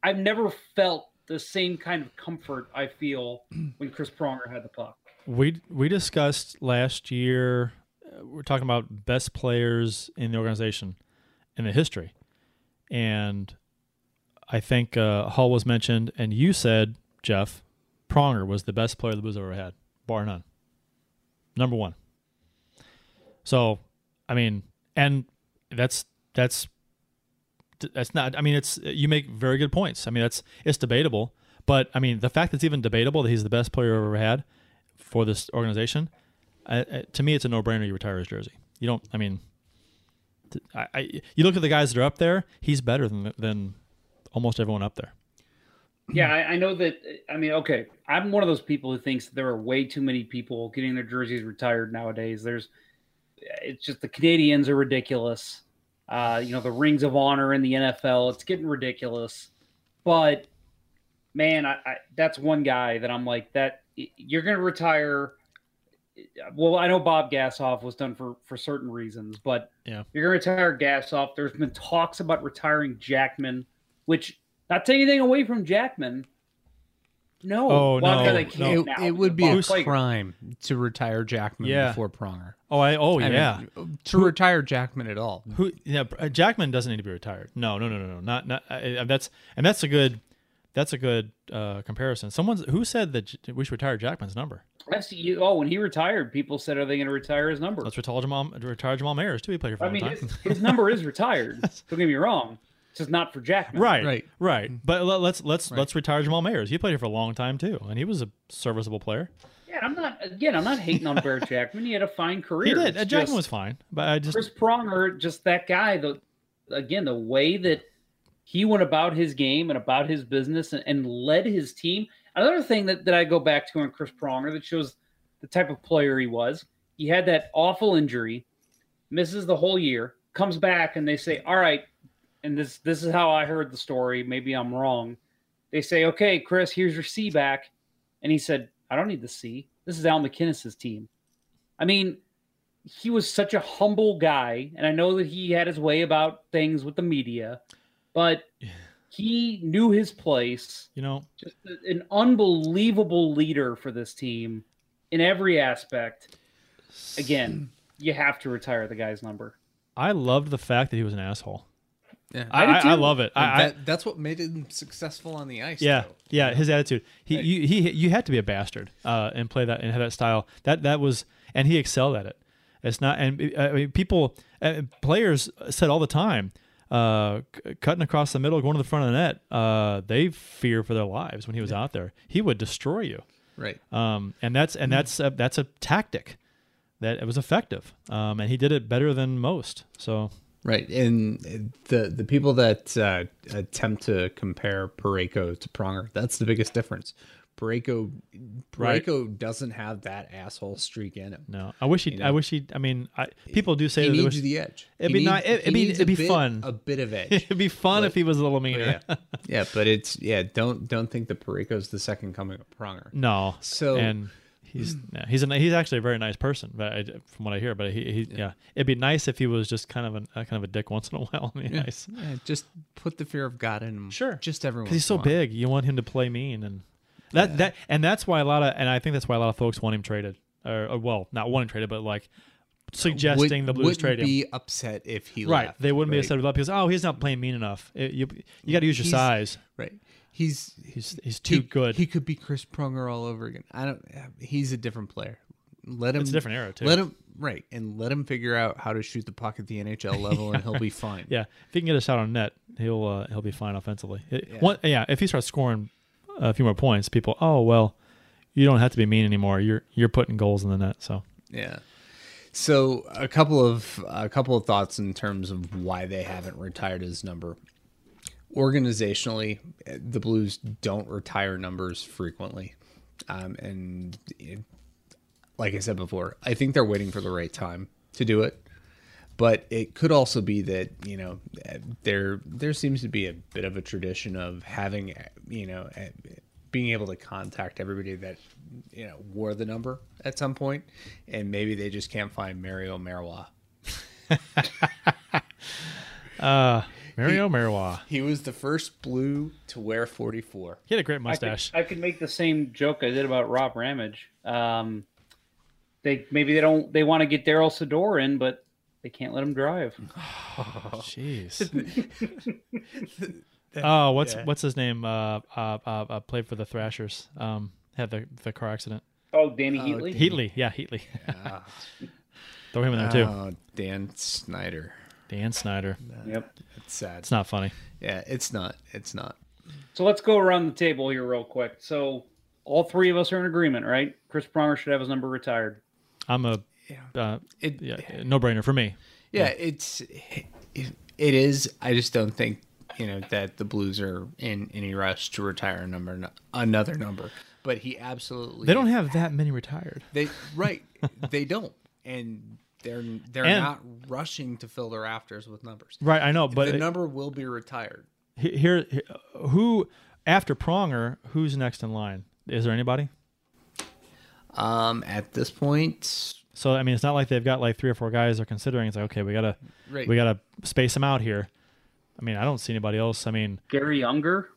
I've never felt the same kind of comfort I feel when Chris Pronger had the puck. we we discussed last year. uh, We're talking about best players in the organization in the history, and I think uh, Hull was mentioned, and you said Jeff Pronger was the best player the Blues ever had, bar none. Number one. So, I mean, and that's that's that's not. I mean, it's you make very good points. I mean, that's it's debatable, but I mean, the fact that it's even debatable that he's the best player I've ever had for this organization, I, I, to me, it's a no-brainer. You retire his jersey. You don't. I mean, I, I you look at the guys that are up there. He's better than than almost everyone up there. Yeah, I, I know that. I mean, okay, I'm one of those people who thinks there are way too many people getting their jerseys retired nowadays. There's, it's just the Canadiens are ridiculous. Uh, you know, the rings of honor in the NFL, it's getting ridiculous. But man, I, I that's one guy that I'm like that. You're to retire. Well, I know Bob Gassoff was done for for certain reasons, but Yeah. you're going to retire Gassoff. There's been talks about retiring Jackman, which not take anything away from Jackman. No, Oh, Well, no, no. It, now. it would be a Plager. crime to retire Jackman Yeah. before Pronger. Oh, I oh I yeah. mean, to retire Jackman at all. Who? Yeah, Jackman doesn't need to be retired. No, no, no, no, no. Not not. Uh, that's and that's a good. That's a good uh, comparison. Someone's who said that we should retire Jackman's number. That's you. Oh, when he retired, people said, "Are they going to retire his number?" Let's retire Jamal. Retire Jamal Mayers too. He played here for a I long mean, time. his, his number is retired. Don't get me wrong. It's just not for Jackman. right, Right. right, But let- let's let's Right. let's retire Jamal Mayers. He played here for a long time too, and he was a serviceable player. Yeah, I'm not. Again, I'm not hating on Barrett Jackman. He had a fine career. He did. It's Jackman just- was fine, but I just Chris Pronger, just that guy. The again, the way that he went about his game and about his business and, and led his team. Another thing that, that I go back to on Chris Pronger that shows the type of player he was. He had that awful injury, misses the whole year, comes back, and they say, "All right." And this this is how I heard the story. Maybe I'm wrong. They say, "Okay, Chris, here's your C back," and he said, "I don't need the C. This is Al MacInnis's team." I mean, he was such a humble guy, and I know that he had his way about things with the media, but he knew his place. you know Just an unbelievable leader for this team in every aspect. Again, you have to retire the guy's number. I loved the fact that he was an asshole. Yeah. I, I I, I love it. I, I, that, that's what made him successful on the ice. Yeah, though. yeah, his attitude. He, you, he, you had to be a bastard uh, and play that and have that style. That that was, and he excelled at it. It's not, and I mean, people, uh, players said all the time, uh, c- cutting across the middle, going to the front of the net. Uh, they fear for their lives when he was out there. He would destroy you. Right. Um, and that's and that's a, that's a tactic that it was effective. Um, and he did it better than most. So Right, and the the people that uh, attempt to compare Parayko to Pronger, that's the biggest difference. Parayko, Right. Doesn't have that asshole streak in him. no, I wish he. You I wish he. I mean, I, people do say He needs wish- the edge. It'd He be needs- it'd he be- it'd be bit- fun. a bit of edge. It'd be fun But- if he was a little meaner. yeah, yeah, but it's yeah. Don't don't think that Parayko's the second coming of Pronger. No. So- and he's yeah, he's a he's actually a very nice person, but I, from what I hear. But he, he yeah. it'd be nice if he was just kind of uh, kind of a dick once in a while. I mean, nice Yeah, just put the fear of God in him. Sure. just everyone. because he's so big. You want him to play mean, and that that and that's why a lot of and I think that's why a lot of folks want him traded, or, or well, not want him traded, but like suggesting the Blues trade him. be upset if he Right, left, they wouldn't be upset that because oh, he's not playing mean enough. It- you you got to use your He's- size. Right. He's He's he's too he, good. He could be Chris Pronger all over again. I don't. He's a different player. Let him. It's a different era, too. Let him right and let him figure out how to shoot the puck at the NHL level, and he'll be fine. Yeah, if he can get a shot on net, he'll uh, he'll be fine offensively. It- one- yeah, if he starts scoring a few more points, people, oh well, you don't have to be mean anymore. You're you're putting goals in the net. So Yeah. So a couple of a couple of thoughts in terms of why they haven't retired his number. Organizationally, the Blues don't retire numbers frequently, um, and it, like I said before, I think they're waiting for the right time to do it. But it could also be that you know there there seems to be a bit of a tradition of having you know being able to contact everybody that you know wore the number at some point, and maybe they just can't find Mario Marois. Mario Marois, He was the first blue to wear 44. he had a great I could, mustache. I could make the same joke I did about Rob Ramage. Um, they maybe they don't they want to get Daryl Sador in, but they can't let him drive. Jeez. oh, what's what's his name? Uh, uh, uh, uh, played for the Thrashers. Um, had the the car accident. Oh, Dany Heatley. Heatley, yeah, Heatley. Throw him in there too. Oh, Dan Snyder. Dan Snyder. Yep. It's sad. It's not funny. Yeah, it's not. It's not. So let's go around the table here real quick. So all three of us are in agreement, right? Chris Pronger should have his number retired. I'm a uh, It, yeah, no brainer for me. Yeah, it's it, it is. I just don't think you know that the Blues are in any rush to retire a number another number. But he absolutely They don't have that many retired. they right they don't and they're they're And- not rushing to fill their rafters with numbers. Right, I know, but the it- number will be retired. here, here- who after Pronger, who's next in line? Is there anybody? Um, at this point, So I mean, it's not like they've got like three or four guys they're considering. It's like okay, we gotta right? we gotta space them out here. I mean, I don't see anybody else. I mean, Garry Unger.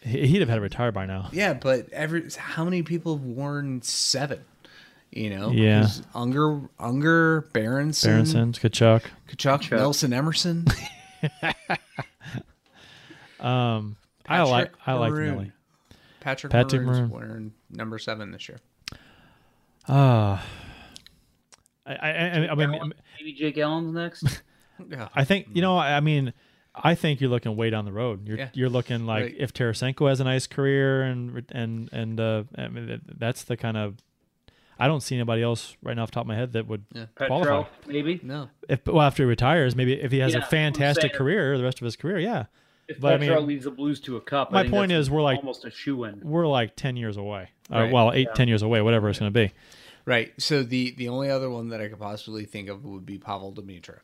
he- he'd have had to retire by now. yeah, but every how many people have worn seven? You know, yeah. Unger, Unger, Berenson, Berenson, Tkachuk. Tkachuk, Nelson Emerson. Um, I like Patrick I like Maroon. Millie. Patrick, Patrick Maroon's Maroon. wearing number seven this year. Uh, I, I, I, I mean, Maybe Jake Allen's next. Yeah. I think you know. I mean, I think you're looking way down the road. You're Yeah. you're looking like Right. if Tarasenko has a nice career and and and uh, I mean, that's the kind of. I don't see anybody else right now off the top of my head that would qualify. Petro, maybe. No. If well, after he retires, maybe if he has Yeah, a I'm fantastic career the rest of his career, yeah. If But I mean- leads the Blues to a cup, I My think point that's is we're like- almost a shoe in. We're like ten years away. Uh, Right. well, eight, ten years away, whatever it's going to be. Right. So the the only other one that I could possibly think of would be Pavol Demitra.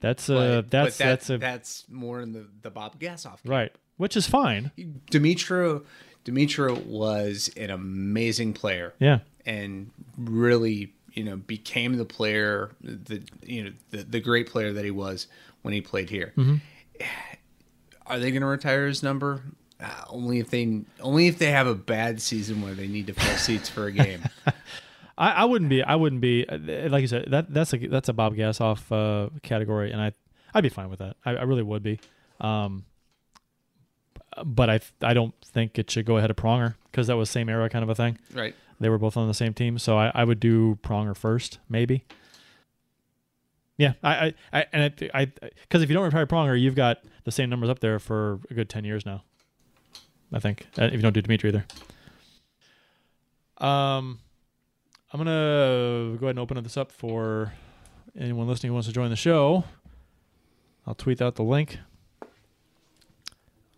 That's But, uh, but that's that- that's a that's more in the the Bob Gassoff camp. right, which is fine. Demitra Demitra was an amazing player Yeah, and really you know became the player the you know the, the great player that he was when he played here. Mm-hmm. Are they going to retire his number? Uh, only if they only if they have a bad season where they need to fill seats for a game. I, I wouldn't be. I wouldn't be. uh, Like you said, that that's a that's a Bob Gassoff uh, category, and I I'd be fine with that. I, I really would be. Um, but I I don't think it should go ahead of Pronger because that was same era kind of a thing. right. They were both on the same team, so I, I would do Pronger first, maybe. Yeah, I I, I and I because if you don't retire Pronger, you've got the same numbers up there for a good ten years now. I think uh, if you don't do Dimitri either. Um, I'm gonna go ahead and open this up for anyone listening who wants to join the show. I'll tweet out the link.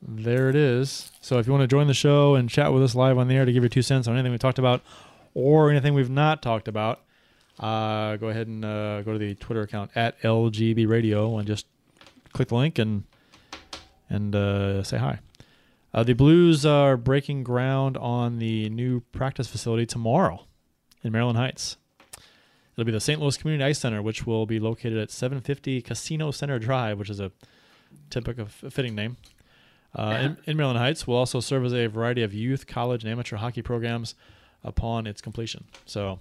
There it is. So if you want to join the show and chat with us live on the air to give your two cents on anything we talked about or anything we've not talked about, uh, go ahead and uh, go to the Twitter account at LGB Radio and just click the link and and uh, say hi. Uh, the Blues are breaking ground on the new practice facility tomorrow in Maryland Heights. It'll be the St. Louis Community Ice Center, which will be located at 750 Casino Center Drive, which is a typical fitting name. Uh, in, in Maryland Heights will also serve as a variety of youth, college, and amateur hockey programs upon its completion. So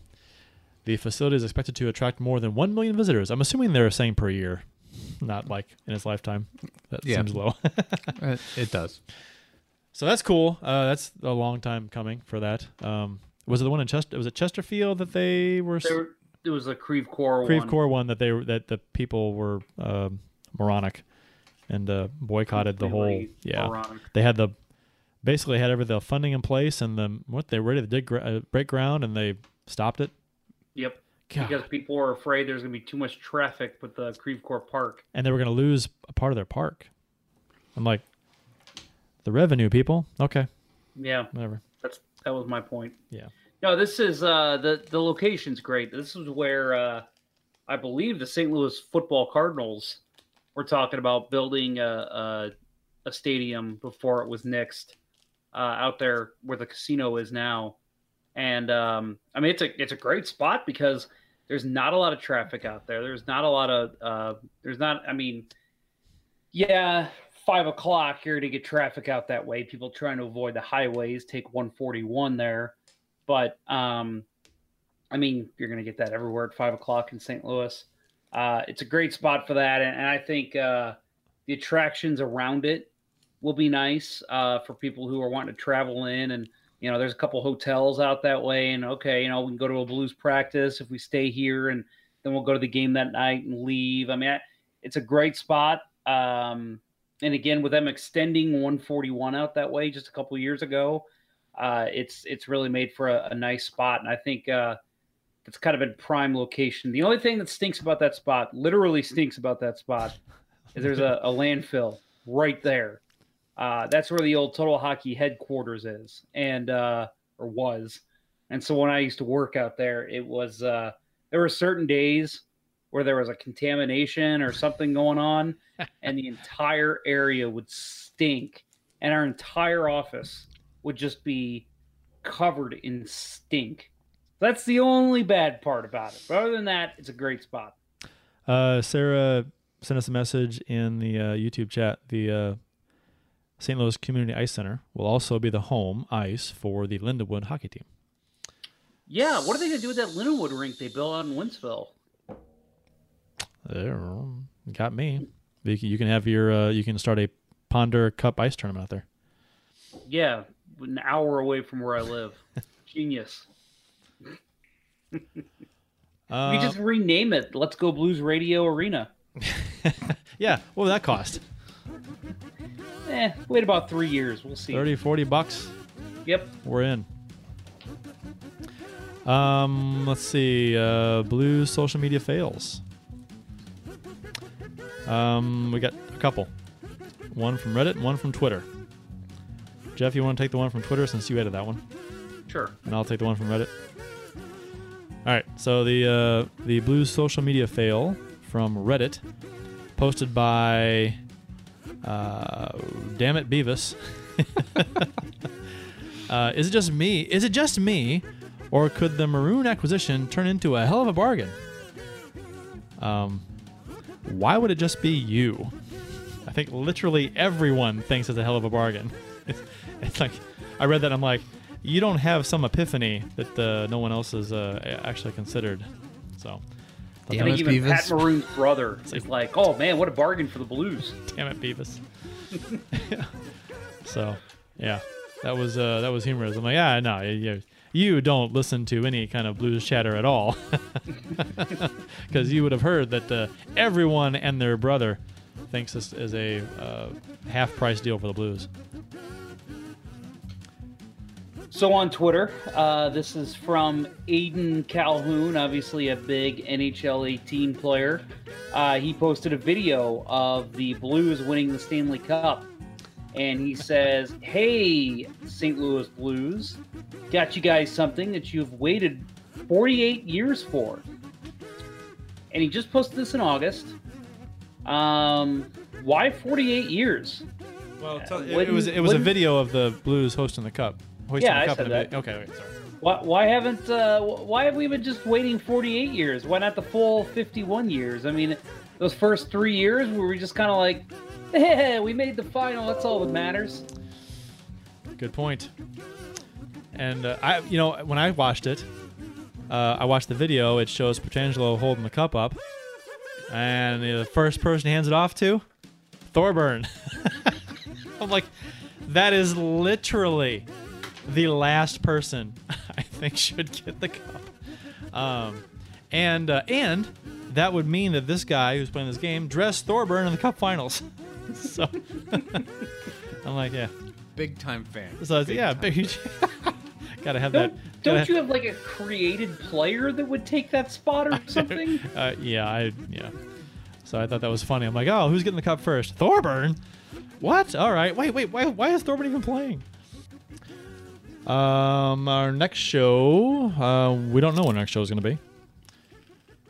the facility is expected to attract more than 1 million visitors. I'm assuming they're saying per year, not like in its lifetime. That Yeah. seems low. Uh, it does. So that's cool. Uh, that's a long time coming for that. Um, was it the one in Chester? Was it Chesterfield that they were? There was a Creve Coeur Creve one. Coeur one that they that the people were um, moronic and uh, boycotted the whole. Yeah, moronic. they had the basically had every the funding in place and the what they were ready to dig uh, break ground and they stopped it. Yep. God. Because people were afraid there's going to be too much traffic with the Creve Coeur Park. and they were going to lose a part of their park. I'm like, the revenue, people. Okay, Yeah, whatever. that's that was my point. Yeah. No, this is uh the the location's great. This is where uh I believe the St. Louis Football Cardinals were talking about building a a, a stadium before it was nixed uh, out there where the casino is now. And um, I mean, it's a it's a great spot because there's not a lot of traffic out there. There's not a lot of uh, there's not. I mean, yeah, five o'clock you're to get traffic out that way. People trying to avoid the highways take 141 there, but um, I mean, you're going to get that everywhere at five o'clock in St. Louis. Uh, it's a great spot for that, and, and I think uh, the attractions around it will be nice uh, for people who are wanting to travel in. And you know, there's a couple hotels out that way, and okay, you know, we can go to a blues practice if we stay here, and Then we'll go to the game that night and leave. I mean, I, it's a great spot. Um, and again, with them extending 141 out that way just a couple years ago, uh, it's it's really made for a, a nice spot. And I think uh, it's kind of a prime location. The only thing that stinks about that spot, literally stinks about that spot, is there's a, a landfill right there. Uh, that's where the old Total Hockey headquarters is, and uh, or was. And so when I used to work out there, it was uh, there were certain days where there was a contamination or something going on, and the entire area would stink, and our entire office would just be covered in stink. That's the only bad part about it. But other than that, it's a great spot. Uh, Sarah sent us a message in the uh, YouTube chat. The uh, St. Louis Community Ice Center will also be the home ice for the Lindenwood hockey team. Yeah, what are they going to do with that Lindenwood rink they built out in Wentzville? There, got me. You can, you can have your uh, you can start a Ponder Cup ice tournament out there. Yeah, an hour away from where I live. Genius. Uh, we just rename it. Let's go Blues Radio Arena. yeah, what would that cost? Eh, wait about three years. We'll see. 30, 40 bucks. Yep. We're in. Um, let's see. Uh, Blues social media fails. Um, we got a couple. One from Reddit and one from Twitter. Jeff, you want to take the one from Twitter since you edited that one, Sure. and I'll take the one from Reddit. All right. So the uh, the blue social media fail from Reddit, posted by uh, damn it Beavis. uh, is it just me? Is it just me, or could the Maroon acquisition turn into a hell of a bargain? Um, why would it just be you? I think literally everyone thinks it's a hell of a bargain. It's, it's like I read that I'm like, you don't have some epiphany that uh, no one else has uh, actually considered. So, I Damn think it, even Beavis. Pat Maroon's brother is like, oh man, what a bargain for the Blues. damn it, Beavis. so, yeah, that was uh, that was humorous. I'm like, yeah, no, you, you don't listen to any kind of blues chatter at all, because you would have heard that uh, everyone and their brother thinks this is a uh, half price deal for the Blues. So on Twitter, uh, this is from Aiden Calhoun, obviously a big NHL 18 player. Uh, he posted a video of the Blues winning the Stanley Cup. And he says, Hey, St. Louis Blues, got you guys something that you've waited 48 years for. And he just posted this in August. Um, why 48 years? Well, it- it, was it was a video of the Blues hosting the cup. Hoisting Yeah, the I cup said in a that. Okay, wait, sorry. Why, why haven't uh, why have we been just waiting 48 years? Why not the full 51 years? I mean, those first three years were we just kind of like, eh, we made the final. That's all that matters. Good point. And uh, I, you know, when I watched it, uh, I watched the video. It shows Pietrangelo holding the cup up, and the first person hands it off to, Thorburn. I'm like, that is literally the last person I think should get the cup. Um, and uh, and that would mean that this guy who's playing this game dressed Thorburn in the cup finals. so I'm like, yeah. Big time fan. So it's, Big yeah, time. big. gotta have Don't, that. don't gotta- you have like a created player that would take that spot or something? Uh, yeah, I yeah. So I thought that was funny. I'm like, oh, who's getting the cup first? Thorburn. What? All right. Wait, wait. Why? Why is Thorburn even playing? Um, our next show, uh, we don't know when our next show is going to be,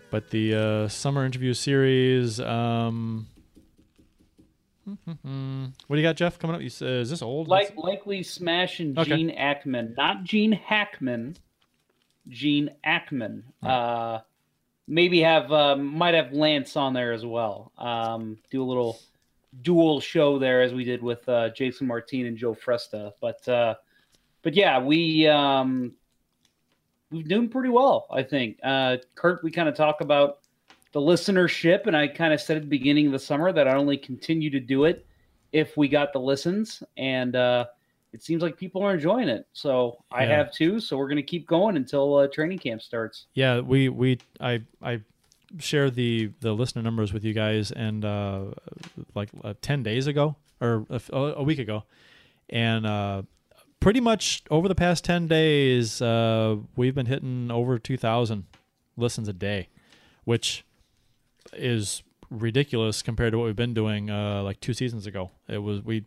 but the uh, summer interview series. Um, what do you got, Jeff? Coming up? You, uh, is this old? like likely smashing Okay. Gene Ackman, not Gene Hackman, Gene Ackman. Uh, maybe have uh, might have Lance on there as well. Um, do a little dual show there as we did with uh, Jason Martin and Joe Fresta. But uh, but yeah, we um, we've doing pretty well, I think. Uh, Kurt, we kind of talk about the listenership, and I kind of said at the beginning of the summer that I only continue to do it if we got the listens, and uh, it seems like people are enjoying it. So I have too. So we're going to keep going until uh, training camp starts. Yeah, we we I I share the the listener numbers with you guys, and uh, like uh, ten days ago or a, a week ago, and uh, pretty much over the past ten days, uh, we've been hitting over two thousand listens a day, which is ridiculous compared to what we've been doing uh, like two seasons ago. It was we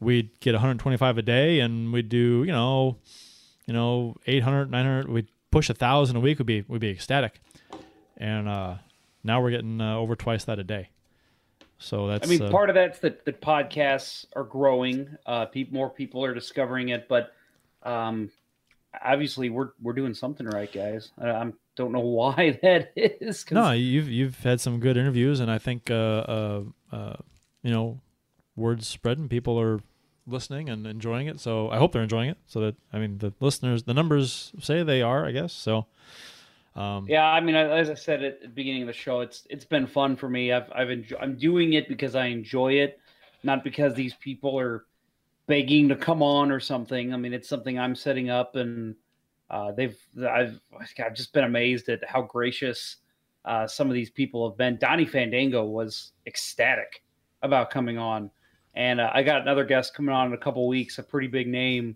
we'd get 125 a day, and we'd do you know you know 800 900 we'd push a thousand a week would be we'd be ecstatic and uh now we're getting uh, over twice that a day so that's I mean, uh, part of that's that the podcasts are growing. Uh, pe- more people are discovering it, but um, obviously we're we're doing something right, guys. I, I don't know why that is. no you've you've had some good interviews and i think uh uh, uh you know words spreading people are listening and enjoying it so i hope they're enjoying it so that i mean the listeners the numbers say they are i guess so um Yeah, I mean, as I said at the beginning of the show, it's it's been fun for me. I've I've enjoy, I'm doing it because I enjoy it, not because these people are begging to come on or something. I mean, it's something I'm setting up, and uh, they've I've I've just been amazed at how gracious uh, some of these people have been. Donnie Fandango was ecstatic about coming on, and uh, I got another guest coming on in a couple weeks, a pretty big name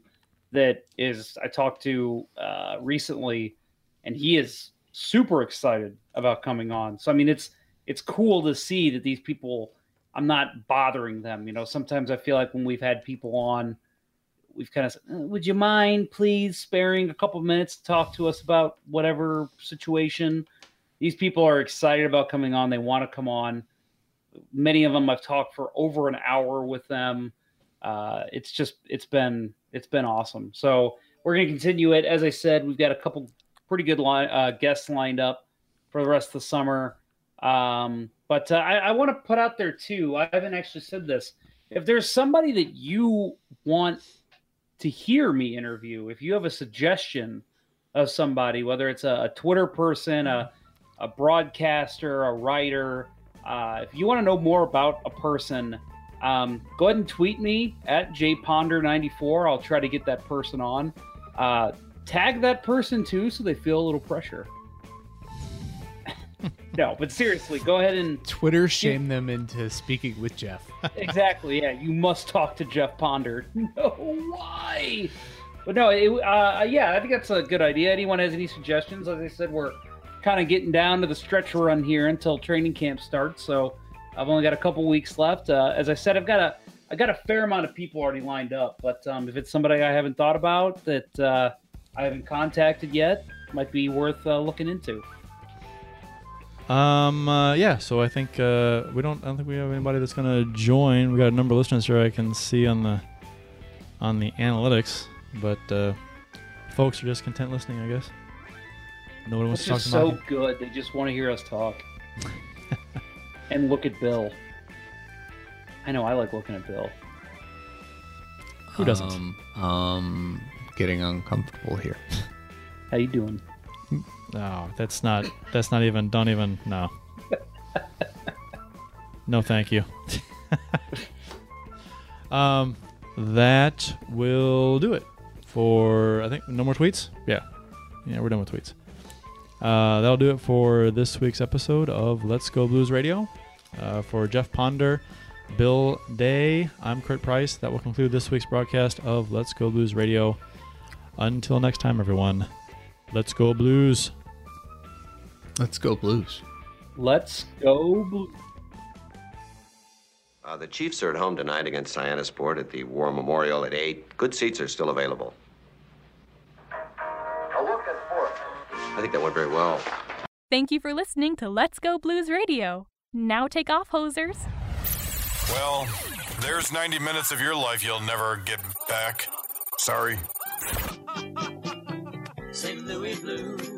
that is I talked to uh, recently and he is super excited about coming on. So I mean, it's it's cool to see that these people. I'm not bothering them. You know, sometimes I feel like when we've had people on, we've kind of said, "Uh, "Would you mind, please, sparing a couple minutes to talk to us about whatever situation?" These people are excited about coming on. They want to come on. Many of them I've talked for over an hour with them. Uh, it's just it's been it's been awesome. So we're going to continue it. As I said, we've got a couple pretty good uh, guests lined up for the rest of the summer. Um, but uh, I, I want to put out there too. I haven't actually said this. If there's somebody that you want to hear me interview, if you have a suggestion of somebody, whether it's a, a Twitter person, a, a broadcaster, a writer, uh, if you want to know more about a person, um, go ahead and tweet me at jponder94. I'll try to get that person on. Uh, tag that person too so they feel a little pressure. No, but seriously, go ahead and Twitter shame them into speaking with Jeff. exactly. Yeah, you must talk to Jeff Ponder. No, why? But no, it, uh, yeah, I think that's a good idea. Anyone has any suggestions? As I said, we're kind of getting down to the stretch run here until training camp starts. So I've only got a couple weeks left. Uh, as I said, I've got a I got a fair amount of people already lined up. But um, if it's somebody I haven't thought about that uh, I haven't contacted yet, might be worth uh, looking into. Um. Uh, yeah. So I think uh, we don't. I don't think we have anybody that's gonna join. We got a number of listeners here I can see on the on the analytics, but uh, folks are just content listening, I guess. Nobody wants It's to talk just so good. They just want to hear us talk and look at Bill. I know I like looking at Bill. Who doesn't? Um, um, getting uncomfortable here. How you doing? No, that's not. That's not even. Don't even. No. No, thank you. um, that will do it for. I think no more tweets. Yeah, yeah, we're done with tweets. Uh, that'll do it for this week's episode of Let's Go Blues Radio. Uh, for Jeff Ponder, Bill Day, I'm Kurt Price. That will conclude this week's broadcast of Let's Go Blues Radio. Until next time, everyone. Let's go blues. Let's go Blues. Let's go blue. Uh, the Chiefs are at home tonight against Sport at the War Memorial at 8. Good seats are still available. A look at fourth. I think that went very well. Thank you for listening to Let's Go Blues Radio. Now take off, hosers. Well, there's 90 minutes of your life you'll never get back. Sorry. St. Louis Blues,